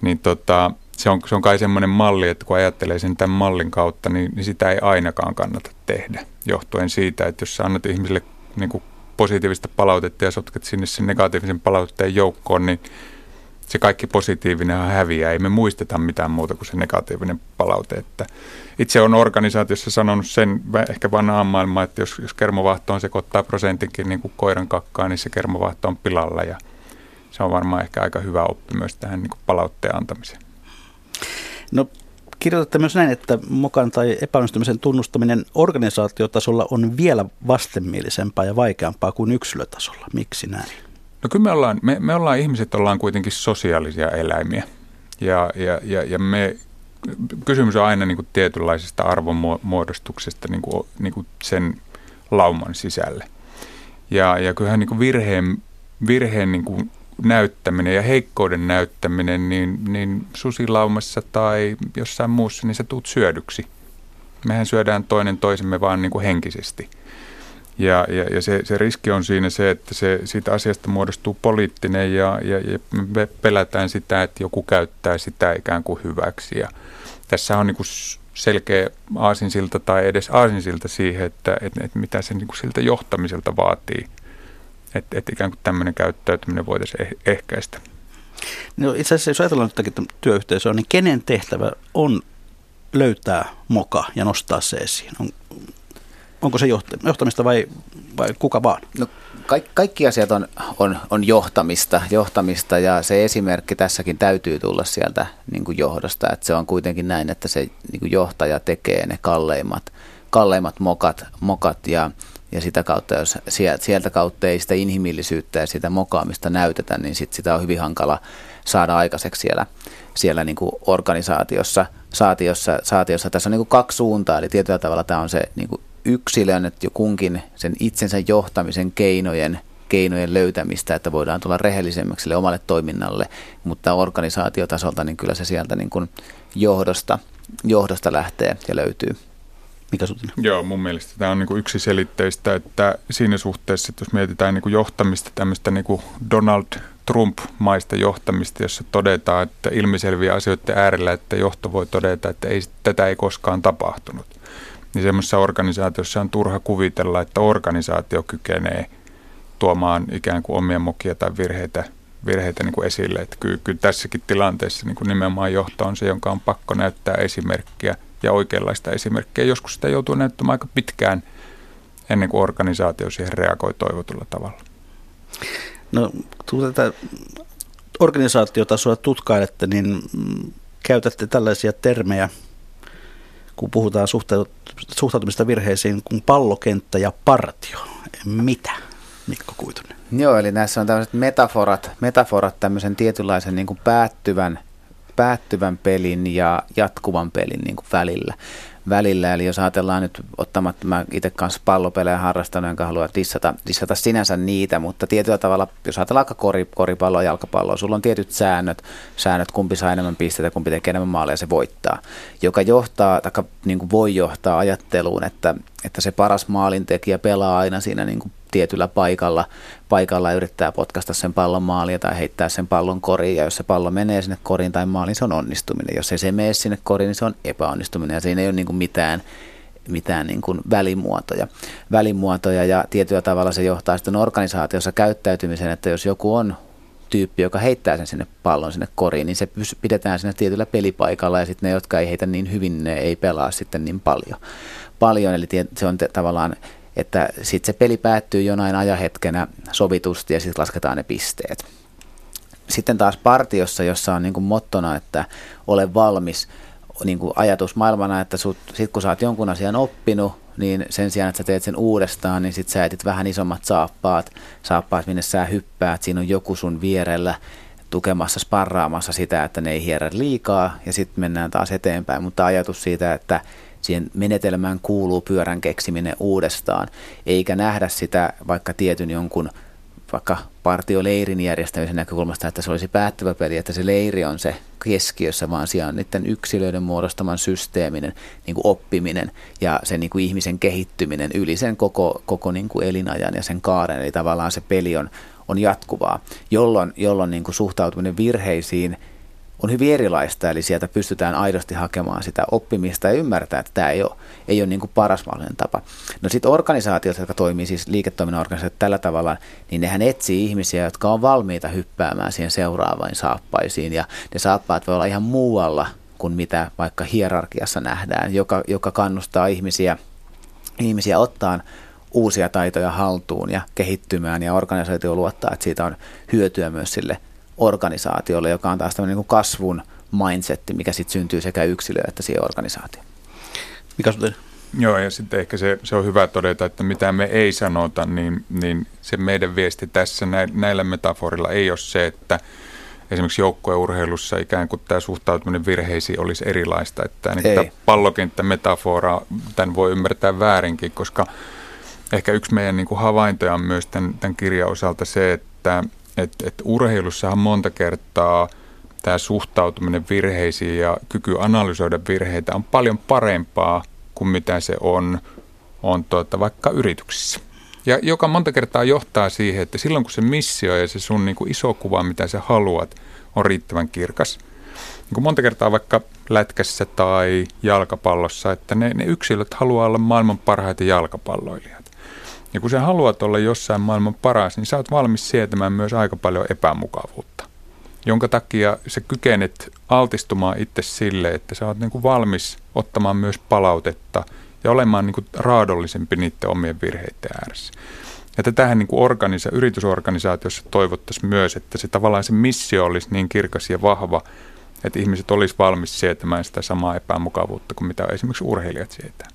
niin tota, se on, se on kai semmoinen malli, että kun ajattelee sen tämän mallin kautta, niin, niin sitä ei ainakaan kannata tehdä, johtuen siitä, että jos sä annat ihmisille niin kuin positiivista palautetta ja sotket sinne sen negatiivisen palautteen joukkoon, niin se kaikki positiivinen häviää. Ei me muisteta mitään muuta kuin se negatiivinen palaute. Että itse on organisaatiossa sanonut sen ehkä vanhaan maailmaan, että jos, jos kermovahtoon sekoittaa prosentinkin niin kuin koiran kakkaa, niin se kermovahto on pilalla ja se on varmaan ehkä aika hyvä oppi myös tähän niin kuin palautteen antamiseen. No kirjoitatte myös näin, että mokan tai epäonnistumisen tunnustaminen organisaatiotasolla on vielä vastenmielisempää ja vaikeampaa kuin yksilötasolla. Miksi näin? No kyllä me ollaan, me, me ollaan ihmiset ollaan kuitenkin sosiaalisia eläimiä ja, ja, ja, ja me, kysymys on aina niin kuin tietynlaisesta arvonmuodostuksesta niin kuin, niin kuin sen lauman sisälle. Ja, ja kyllähän niin kuin virheen, virheen niin kuin näyttäminen ja heikkouden näyttäminen, niin, niin susilaumassa tai jossain muussa, niin se tuut syödyksi. Mehän syödään toinen toisemme vaan niin kuin henkisesti. Ja, ja, ja se, se riski on siinä se, että se, siitä asiasta muodostuu poliittinen ja, ja, ja me pelätään sitä, että joku käyttää sitä ikään kuin hyväksi. Ja tässä on niin kuin selkeä aasinsilta tai edes aasinsilta siihen, että, että, että mitä se niin kuin siltä johtamiselta vaatii – että, että ikään kuin tämmöinen käyttäytyminen voitaisiin eh, ehkäistä. No itse asiassa jos ajatellaan jotakin työyhteisöä, niin kenen tehtävä on löytää moka ja nostaa se esiin? On, onko se johtamista vai, vai kuka vaan? No, kaikki, kaikki asiat on, on, on johtamista, johtamista ja se esimerkki tässäkin täytyy tulla sieltä niin kuin johdosta. Että se on kuitenkin näin, että se niin kuin johtaja tekee ne kalleimmat, kalleimmat mokat, mokat ja, ja sitä kautta, jos sieltä kautta ei sitä inhimillisyyttä ja sitä mokaamista näytetä, niin sit sitä on hyvin hankala saada aikaiseksi siellä, siellä niin kuin organisaatiossa. Saatiossa, saatiossa. Tässä on niin kuin kaksi suuntaa, eli tietyllä tavalla tämä on se niin kuin yksilön, että jo kunkin sen itsensä johtamisen keinojen keinojen löytämistä, että voidaan tulla rehellisemmäksi omalle toiminnalle, mutta organisaatiotasolta niin kyllä se sieltä niin kuin johdosta, johdosta lähtee ja löytyy. Mikä Sutinen? Joo, mun mielestä tämä on niin yksi selitteistä, että siinä suhteessa, että jos mietitään niin johtamista, tämmöistä niin Donald Trump-maista johtamista, jossa todetaan, että ilmiselviä asioiden äärellä, että johto voi todeta, että ei, tätä ei koskaan tapahtunut. Niin semmoisessa organisaatiossa on turha kuvitella, että organisaatio kykenee tuomaan ikään kuin omia mokia tai virheitä, virheitä niin kuin esille. Että kyllä, kyllä tässäkin tilanteessa niin kuin nimenomaan johto on se, jonka on pakko näyttää esimerkkiä – ja oikeanlaista esimerkkiä. Joskus sitä joutuu näyttämään aika pitkään ennen kuin organisaatio siihen reagoi toivotulla tavalla. No, kun tätä organisaatiotasoa tutkailette, niin käytätte tällaisia termejä, kun puhutaan suhtautumista virheisiin, kuin pallokenttä ja partio. Mitä, Mikko Kuitunen? Joo, eli näissä on tämmöiset metaforat, metaforat tämmöisen tietynlaisen niin kuin päättyvän päättyvän pelin ja jatkuvan pelin niin kuin välillä. Välillä. Eli jos ajatellaan nyt, ottamatta mä itse kanssa pallopelejä harrastanut, enkä halua dissata, dissata sinänsä niitä, mutta tietyllä tavalla, jos ajatellaan vaikka kori, koripalloa ja jalkapalloa, sulla on tietyt säännöt, säännöt, kumpi saa enemmän pisteitä, kumpi tekee enemmän maaleja, se voittaa, joka johtaa, tai niin voi johtaa ajatteluun, että, että se paras maalintekijä pelaa aina siinä niin kuin tietyllä paikalla, paikalla ja yrittää potkasta sen pallon maalia tai heittää sen pallon koriin. Ja jos se pallo menee sinne koriin tai maaliin, se on onnistuminen. Jos ei se mene sinne koriin, niin se on epäonnistuminen. Ja siinä ei ole niin kuin mitään, mitään niin kuin välimuotoja. välimuotoja. Ja tietyllä tavalla se johtaa sitten organisaatiossa käyttäytymiseen, että jos joku on tyyppi, joka heittää sen sinne pallon sinne koriin, niin se pidetään siinä tietyllä pelipaikalla ja sitten ne, jotka ei heitä niin hyvin, ne ei pelaa sitten niin paljon. Paljon eli se on te, tavallaan että sitten se peli päättyy jonain ajahetkenä sovitusti ja sitten lasketaan ne pisteet. Sitten taas partiossa, jossa on niin kuin mottona, että ole valmis, niin kuin ajatusmaailmana, että sitten kun sä oot jonkun asian oppinut, niin sen sijaan, että sä teet sen uudestaan, niin sitten sä etit vähän isommat saappaat, saappaat, minne sä hyppäät, siinä on joku sun vierellä tukemassa, sparraamassa sitä, että ne ei hierrä liikaa, ja sitten mennään taas eteenpäin, mutta ajatus siitä, että siihen menetelmään kuuluu pyörän keksiminen uudestaan, eikä nähdä sitä vaikka tietyn jonkun vaikka partioleirin järjestämisen näkökulmasta, että se olisi päättävä peli, että se leiri on se keskiössä, vaan siellä on niiden yksilöiden muodostaman systeeminen niin kuin oppiminen ja sen niin kuin ihmisen kehittyminen yli sen koko, koko niin kuin elinajan ja sen kaaren. Eli tavallaan se peli on, on jatkuvaa, jolloin, jolloin niin kuin suhtautuminen virheisiin – on hyvin erilaista, eli sieltä pystytään aidosti hakemaan sitä oppimista ja ymmärtää, että tämä ei ole, ei ole niin kuin paras mahdollinen tapa. No sitten organisaatiot, jotka toimii siis liiketoiminnan organisaatiot tällä tavalla, niin nehän etsii ihmisiä, jotka on valmiita hyppäämään siihen seuraavaan saappaisiin, ja ne saappaat voi olla ihan muualla kuin mitä vaikka hierarkiassa nähdään, joka, joka kannustaa ihmisiä, ihmisiä ottaan uusia taitoja haltuun ja kehittymään, ja organisaatio luottaa, että siitä on hyötyä myös sille organisaatiolle, joka on taas tämmöinen niin kasvun mindsetti, mikä sitten syntyy sekä yksilöön että siihen organisaatioon. Mikä on Joo, ja sitten ehkä se, se on hyvä todeta, että mitä me ei sanota, niin, niin se meidän viesti tässä näillä metaforilla ei ole se, että esimerkiksi joukkueurheilussa ikään kuin tämä suhtautuminen virheisiin olisi erilaista. Että niin tämä pallokenttämetafora, tämän voi ymmärtää väärinkin, koska ehkä yksi meidän niin kuin havaintoja on myös tämän, tämän kirjan osalta se, että, että, että urheilussahan monta kertaa tämä suhtautuminen virheisiin ja kyky analysoida virheitä on paljon parempaa kuin mitä se on, on tuota, vaikka yrityksissä. Ja joka monta kertaa johtaa siihen, että silloin kun se missio ja se sun niin kuin iso kuva, mitä sä haluat, on riittävän kirkas. Niin kuin monta kertaa vaikka lätkässä tai jalkapallossa, että ne, ne yksilöt haluaa olla maailman parhaita jalkapalloilijat. Ja kun sä haluat olla jossain maailman paras, niin sä oot valmis sietämään myös aika paljon epämukavuutta. Jonka takia sä kykenet altistumaan itse sille, että sä oot niin kuin valmis ottamaan myös palautetta ja olemaan niin kuin raadollisempi niiden omien virheiden ääressä. Ja tätähän niin kuin organisa- yritysorganisaatiossa toivottaisiin myös, että se tavallaan se missio olisi niin kirkas ja vahva, että ihmiset olisi valmis sietämään sitä samaa epämukavuutta kuin mitä esimerkiksi urheilijat sietää.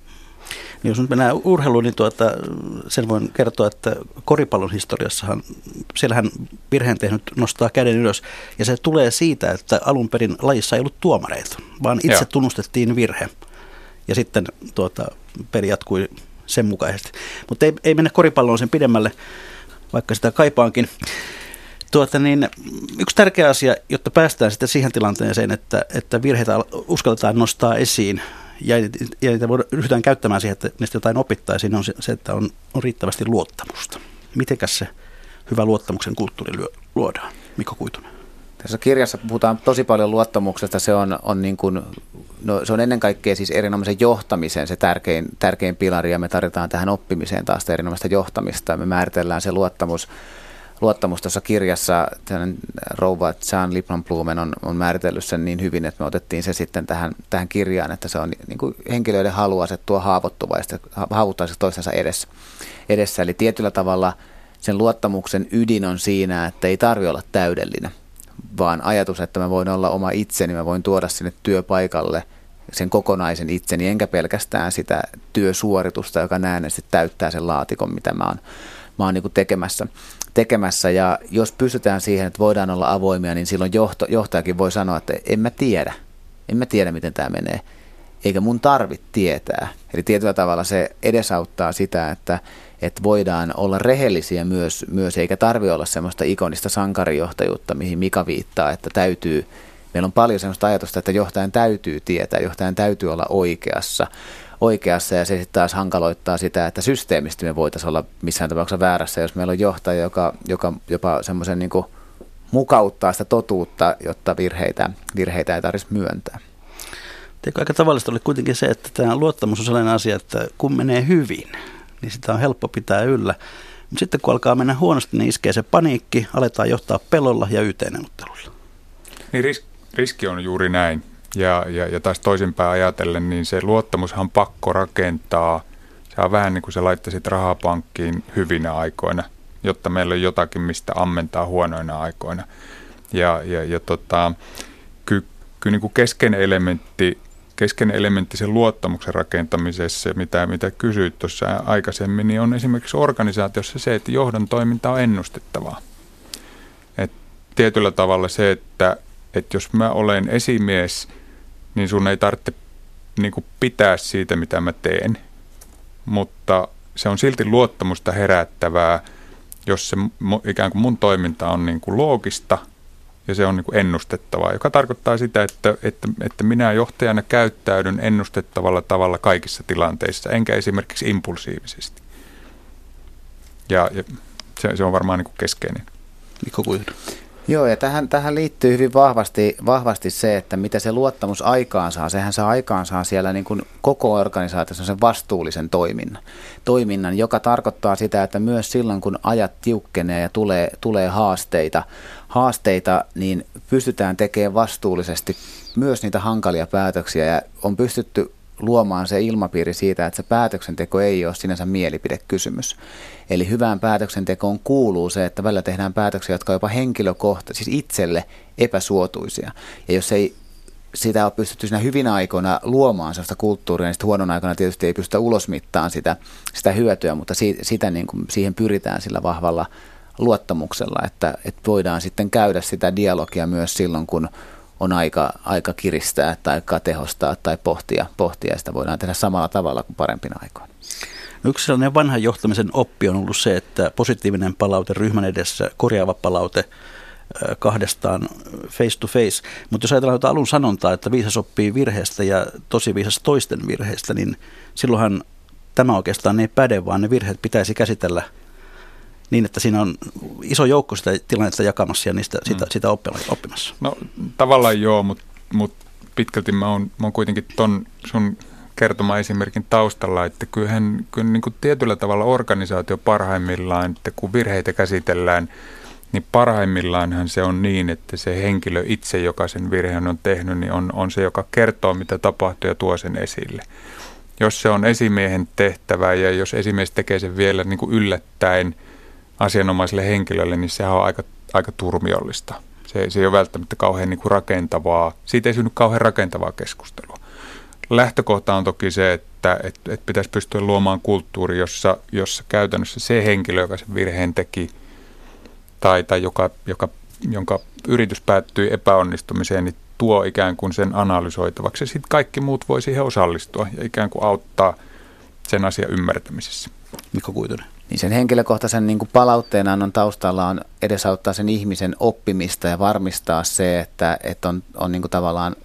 Niin jos nyt mennään urheiluun, niin tuota, sen voin kertoa, että koripallon historiassahan, siellähän virheen tehnyt nostaa käden ylös. Ja se tulee siitä, että alun perin lajissa ei ollut tuomareita, vaan itse Joo. tunnustettiin virhe. Ja sitten tuota, peli jatkui sen mukaisesti. Mutta ei, ei mennä koripalloon sen pidemmälle, vaikka sitä kaipaankin. Tuota, niin, yksi tärkeä asia, jotta päästään sitten siihen tilanteeseen, että, että virheitä uskalletaan nostaa esiin, ja, ja niitä ryhdytään käyttämään siihen, että niistä jotain opittaisiin, on se, että on, on riittävästi luottamusta. Mitenkäs se hyvä luottamuksen kulttuuri luodaan? Mikko Kuitunen. Tässä kirjassa puhutaan tosi paljon luottamuksesta. Se on, on, niin kuin, no, se on ennen kaikkea siis erinomaisen johtamisen se tärkein, tärkein pilari ja me tarvitaan tähän oppimiseen taas erinomaista johtamista. Me määritellään se luottamus luottamus tuossa kirjassa, rouva Jean Lipman-Blumen on, on määritellyt sen niin hyvin, että me otettiin se sitten tähän, tähän kirjaan, että se on niin kuin henkilöiden halu asettua haavoittuvaista, haavoittuvaisesti toistensa edessä. edessä. Eli tietyllä tavalla sen luottamuksen ydin on siinä, että ei tarvi olla täydellinen, vaan ajatus, että mä voin olla oma itseni, mä voin tuoda sinne työpaikalle sen kokonaisen itseni, enkä pelkästään sitä työsuoritusta, joka näennäisesti täyttää sen laatikon, mitä mä oon, mä oon niin tekemässä tekemässä ja jos pystytään siihen, että voidaan olla avoimia, niin silloin johto, johtajakin voi sanoa, että en mä tiedä, en mä tiedä miten tämä menee, eikä mun tarvitse tietää. Eli tietyllä tavalla se edesauttaa sitä, että, että voidaan olla rehellisiä myös, myös eikä tarvi olla semmoista ikonista sankarijohtajuutta, mihin Mika viittaa, että täytyy, meillä on paljon semmoista ajatusta, että johtajan täytyy tietää, johtajan täytyy olla oikeassa, oikeassa ja se sitten taas hankaloittaa sitä, että systeemisesti me voitaisiin olla missään tapauksessa väärässä, jos meillä on johtaja, joka, joka jopa semmoisen niin mukauttaa sitä totuutta, jotta virheitä, virheitä ei tarvitsisi myöntää. Teikö aika tavallista oli kuitenkin se, että tämä luottamus on sellainen asia, että kun menee hyvin, niin sitä on helppo pitää yllä. Mutta sitten kun alkaa mennä huonosti, niin iskee se paniikki, aletaan johtaa pelolla ja YT-neuvottelulla. Niin ris- riski on juuri näin. Ja, ja, ja taas toisinpäin ajatellen, niin se luottamushan pakko rakentaa. Se on vähän niin kuin sä laittaisit rahapankkiin hyvinä aikoina, jotta meillä on jotakin, mistä ammentaa huonoina aikoina. Ja, ja, ja tota, kyllä ky, niin kuin keskeinen elementti keskeinen elementti sen luottamuksen rakentamisessa, mitä, mitä kysyit tuossa aikaisemmin, niin on esimerkiksi organisaatiossa se, että johdon toiminta on ennustettavaa. Et tietyllä tavalla se, että, että jos mä olen esimies – niin sun ei tarvitse niin kuin pitää siitä, mitä mä teen, mutta se on silti luottamusta herättävää, jos se ikään kuin mun toiminta on niin kuin loogista ja se on niin kuin ennustettavaa, joka tarkoittaa sitä, että, että, että minä johtajana käyttäydyn ennustettavalla tavalla kaikissa tilanteissa, enkä esimerkiksi impulsiivisesti. Ja, ja se, se on varmaan niin kuin keskeinen. Mikko Kuitu. Joo, ja tähän, tähän liittyy hyvin vahvasti, vahvasti se, että mitä se luottamus aikaan saa. Sehän saa aikaan saa siellä niin kuin koko organisaatiossa sen vastuullisen toiminnan, toiminnan, joka tarkoittaa sitä, että myös silloin kun ajat tiukkenee ja tulee, tulee haasteita, haasteita, niin pystytään tekemään vastuullisesti myös niitä hankalia päätöksiä ja on pystytty luomaan se ilmapiiri siitä, että se päätöksenteko ei ole sinänsä mielipidekysymys. Eli hyvään päätöksentekoon kuuluu se, että välillä tehdään päätöksiä, jotka on jopa henkilökohtaisesti, siis itselle epäsuotuisia. Ja jos ei sitä on pystytty siinä hyvin aikoina luomaan sellaista kulttuuria, niin sitten huonon aikana tietysti ei pystytä ulosmittaan sitä, sitä hyötyä, mutta si, sitä niin kuin, siihen pyritään sillä vahvalla luottamuksella, että, että voidaan sitten käydä sitä dialogia myös silloin, kun on aika, aika kiristää tai tehostaa tai pohtia, pohtia. Sitä voidaan tehdä samalla tavalla kuin parempina aikoina. No yksi sellainen vanhan johtamisen oppi on ollut se, että positiivinen palaute ryhmän edessä, korjaava palaute kahdestaan face to face. Mutta jos ajatellaan alun sanontaa, että viisas oppii virheestä ja tosi viisas toisten virheestä, niin silloinhan tämä oikeastaan ei päde, vaan ne virheet pitäisi käsitellä – niin, että siinä on iso joukko sitä tilannetta jakamassa ja niistä, sitä, mm. sitä oppimassa? No tavallaan joo, mutta mut pitkälti mä oon, mä oon kuitenkin ton sun kertoma esimerkin taustalla, että kyllähän kyllä niin kuin tietyllä tavalla organisaatio parhaimmillaan, että kun virheitä käsitellään, niin parhaimmillaanhan se on niin, että se henkilö itse, joka sen virheen on tehnyt, niin on, on se, joka kertoo, mitä tapahtuu ja tuo sen esille. Jos se on esimiehen tehtävä ja jos esimies tekee sen vielä niin kuin yllättäen – asianomaiselle henkilölle, niin sehän on aika, aika turmiollista. Se, se ei ole välttämättä kauhean niin kuin rakentavaa, siitä ei synny kauhean rakentavaa keskustelua. Lähtökohta on toki se, että et, et pitäisi pystyä luomaan kulttuuri, jossa, jossa käytännössä se henkilö, joka sen virheen teki, tai, tai joka, joka, jonka yritys päättyi epäonnistumiseen, niin tuo ikään kuin sen analysoitavaksi. Sitten kaikki muut voi siihen osallistua ja ikään kuin auttaa sen asian ymmärtämisessä. Mikko Kuitunen niin sen henkilökohtaisen niin kuin palautteen annon taustalla on edesauttaa sen ihmisen oppimista ja varmistaa se, että, että on, on niin kuin tavallaan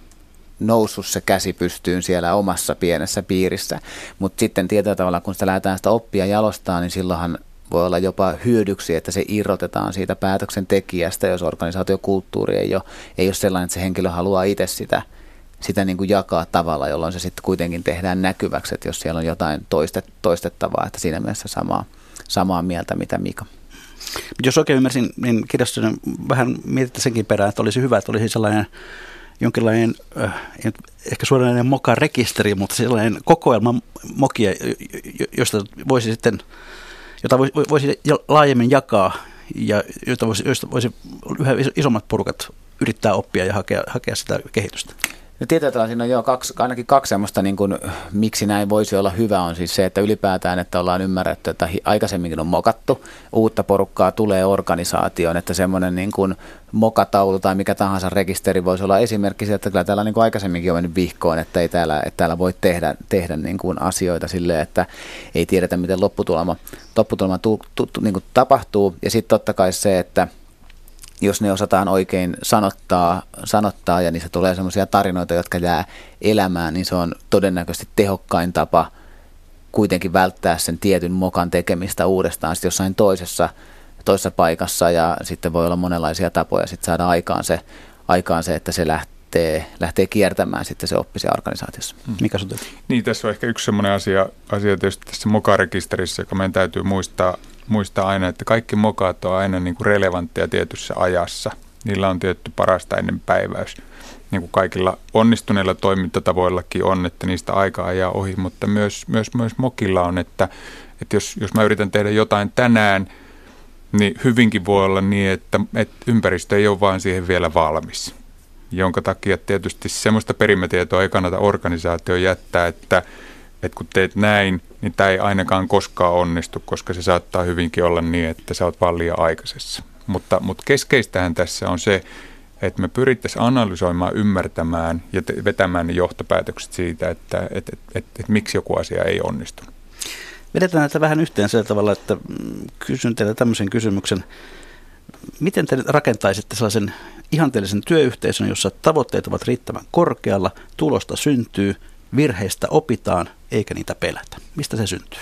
noussut se käsi pystyyn siellä omassa pienessä piirissä. Mutta sitten tietyllä tavalla, kun sitä lähdetään sitä oppia jalostaa, niin silloinhan voi olla jopa hyödyksi, että se irrotetaan siitä päätöksentekijästä, jos organisaatiokulttuuri ei ole, ei ole sellainen, että se henkilö haluaa itse sitä, sitä niin kuin jakaa tavalla, jolloin se sitten kuitenkin tehdään näkyväksi, että jos siellä on jotain toistet, toistettavaa, että siinä mielessä samaa, samaa mieltä mitä Mika. Jos oikein ymmärsin, niin kirjassa vähän mietitte senkin perään, että olisi hyvä, että olisi sellainen jonkinlainen, äh, ehkä suoranainen moka-rekisteri, mutta sellainen kokoelma mokia, josta voisi sitten, jota voisi laajemmin jakaa ja josta voisi, josta voisi yhä isommat porukat yrittää oppia ja hakea, hakea sitä kehitystä. No tietyllä siinä on jo kaksi, ainakin kaksi semmoista, niin kuin, miksi näin voisi olla hyvä, on siis se, että ylipäätään, että ollaan ymmärretty, että aikaisemminkin on mokattu, uutta porukkaa tulee organisaatioon, että semmoinen niin kuin mokataulu tai mikä tahansa rekisteri voisi olla esimerkki siitä, että kyllä täällä niin kuin aikaisemminkin on mennyt vihkoon, että ei täällä, että täällä voi tehdä, tehdä niin kuin asioita silleen, että ei tiedetä, miten lopputulema, lopputulema tu, tu, tu, niin kuin tapahtuu. Ja sitten totta kai se, että jos ne osataan oikein sanottaa, sanottaa ja niissä tulee sellaisia tarinoita, jotka jää elämään, niin se on todennäköisesti tehokkain tapa kuitenkin välttää sen tietyn mokan tekemistä uudestaan sitten jossain toisessa, toisessa paikassa ja sitten voi olla monenlaisia tapoja sitten saada aikaan se, aikaan se että se lähtee, lähtee kiertämään sitten se oppi organisaatiossa. Mm. Mikä sun Niin, tässä on ehkä yksi sellainen asia, asia tietysti tässä mokarekisterissä, joka meidän täytyy muistaa, muistaa aina, että kaikki mokaat on aina niin kuin relevantteja tietyssä ajassa. Niillä on tietty parasta ennen päiväys. Niin kuin kaikilla onnistuneilla toimintatavoillakin on, että niistä aika ajaa ohi, mutta myös, myös, myös mokilla on, että, että jos, jos mä yritän tehdä jotain tänään, niin hyvinkin voi olla niin, että, että ympäristö ei ole vaan siihen vielä valmis. Jonka takia tietysti semmoista perimätietoa ei kannata organisaatio jättää, että, että kun teet näin, niin tämä ei ainakaan koskaan onnistu, koska se saattaa hyvinkin olla niin, että sä oot vaan liian aikaisessa. Mutta, mutta keskeistähän tässä on se, että me pyrittäisiin analysoimaan, ymmärtämään ja te- vetämään ne johtopäätökset siitä, että et, et, et, et, miksi joku asia ei onnistu. Vedetään näitä vähän yhteen sillä tavalla, että mm, kysyn teille tämmöisen kysymyksen. Miten te rakentaisitte sellaisen ihanteellisen työyhteisön, jossa tavoitteet ovat riittävän korkealla, tulosta syntyy, virheistä opitaan eikä niitä pelätä? Mistä se syntyy?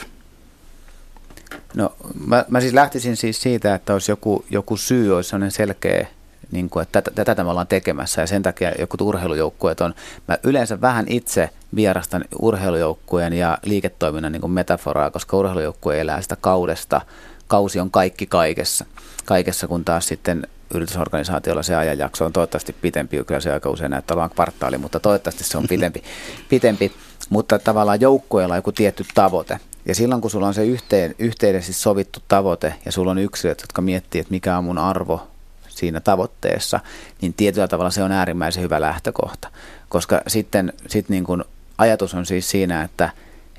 No mä, mä siis lähtisin siis siitä, että olisi joku, joku syy, olisi sellainen selkeä, niin kuin, että tätä, tätä me ollaan tekemässä ja sen takia joku urheilujoukkueet on, mä yleensä vähän itse vierastan urheilujoukkueen ja liiketoiminnan niin kuin metaforaa, koska urheilujoukkue elää sitä kaudesta, kausi on kaikki kaikessa, kaikessa kun taas sitten yritysorganisaatiolla se ajanjakso on toivottavasti pitempi, kyllä se aika usein näyttää olevan kvartaali, mutta toivottavasti se on pitempi, pitempi. Mutta tavallaan joukkueella on joku tietty tavoite. Ja silloin kun sulla on se yhteen, yhteydessä sovittu tavoite ja sulla on yksilöt, jotka miettii, että mikä on mun arvo siinä tavoitteessa, niin tietyllä tavalla se on äärimmäisen hyvä lähtökohta. Koska sitten sit niin kun ajatus on siis siinä, että,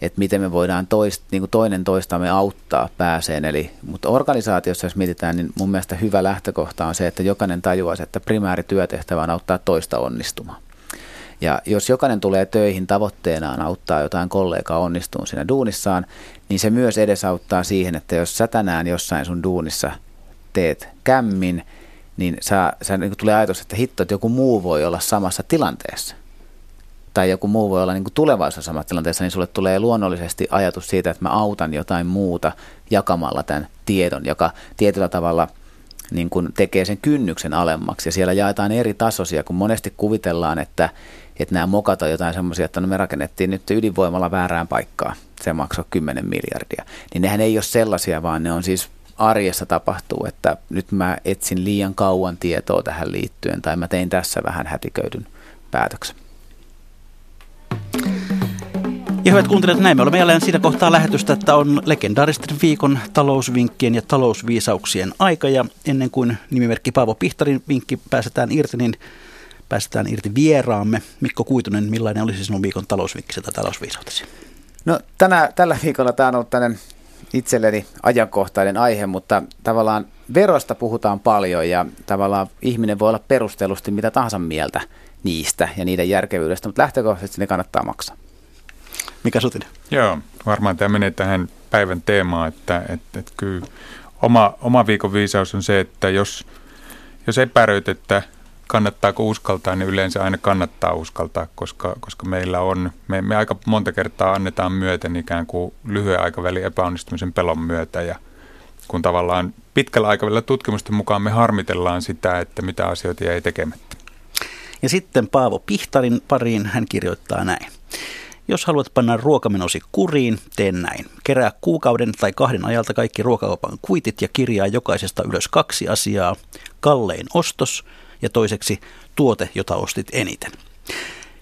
että miten me voidaan toist, niin kuin toinen toistamme auttaa pääseen. Eli, mutta organisaatiossa, jos mietitään, niin mun mielestä hyvä lähtökohta on se, että jokainen tajuaisi, että primääri työtehtävä on auttaa toista onnistumaan. Ja jos jokainen tulee töihin tavoitteenaan auttaa jotain kollegaa onnistumaan siinä duunissaan, niin se myös edesauttaa siihen, että jos sä tänään jossain sun duunissa teet kämmin, niin sä, sä niin tulee ajatus, että hitto, että joku muu voi olla samassa tilanteessa. Tai joku muu voi olla niin tulevaisuudessa samassa tilanteessa, niin sulle tulee luonnollisesti ajatus siitä, että mä autan jotain muuta jakamalla tämän tiedon, joka tietyllä tavalla niin kuin tekee sen kynnyksen alemmaksi. Ja siellä jaetaan eri tasoisia, kun monesti kuvitellaan, että, että nämä mokat on jotain semmoisia, että no me rakennettiin nyt ydinvoimalla väärään paikkaan, se maksoi 10 miljardia. Niin nehän ei ole sellaisia, vaan ne on siis arjessa tapahtuu, että nyt mä etsin liian kauan tietoa tähän liittyen tai mä tein tässä vähän hätiköidyn päätöksen. Ja hyvät kuuntelijat, näin me olemme jälleen siinä kohtaa lähetystä, että on legendaaristen viikon talousvinkkien ja talousviisauksien aika. Ja ennen kuin nimimerkki Paavo Pihtarin vinkki pääsetään irti, niin päästään irti vieraamme. Mikko Kuitunen, millainen olisi sinun viikon talousvinkki tai talousviisautesi? No tänä, tällä viikolla tämä on ollut tämmöinen itselleni ajankohtainen aihe, mutta tavallaan verosta puhutaan paljon ja tavallaan ihminen voi olla perustellusti mitä tahansa mieltä niistä ja niiden järkevyydestä, mutta lähtökohtaisesti ne kannattaa maksaa. Mikä Sutinen? Joo, varmaan tämä menee tähän päivän teemaan, että, että, että kyllä oma, oma viikon viisaus on se, että jos, jos epäröit, että kannattaako uskaltaa, niin yleensä aina kannattaa uskaltaa, koska, koska meillä on, me, me aika monta kertaa annetaan myöten ikään kuin lyhyen aikavälin epäonnistumisen pelon myötä ja kun tavallaan pitkällä aikavälillä tutkimusten mukaan me harmitellaan sitä, että mitä asioita jäi tekemättä. Ja sitten Paavo Pihtarin pariin hän kirjoittaa näin. Jos haluat panna ruokamenosi kuriin, tee näin. Kerää kuukauden tai kahden ajalta kaikki ruokakaupan kuitit ja kirjaa jokaisesta ylös kaksi asiaa. Kallein ostos ja toiseksi tuote, jota ostit eniten.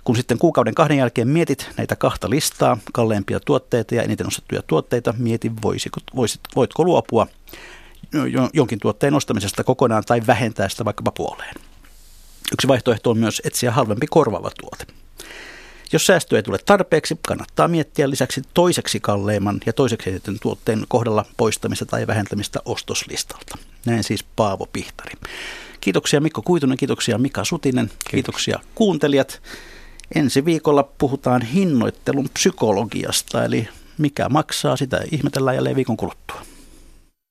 Kun sitten kuukauden kahden jälkeen mietit näitä kahta listaa, kalleimpia tuotteita ja eniten ostettuja tuotteita, mieti voisiko, voisit, voitko luopua jonkin tuotteen ostamisesta kokonaan tai vähentää sitä vaikkapa puoleen. Yksi vaihtoehto on myös etsiä halvempi korvaava tuote. Jos säästö ei tule tarpeeksi, kannattaa miettiä lisäksi toiseksi kalleimman ja toiseksi eniten tuotteen kohdalla poistamista tai vähentämistä ostoslistalta. Näin siis Paavo Pihtari. Kiitoksia Mikko Kuitunen, kiitoksia Mika Sutinen, Kiitos. kiitoksia kuuntelijat. Ensi viikolla puhutaan hinnoittelun psykologiasta, eli mikä maksaa, sitä ihmetellään jälleen viikon kuluttua.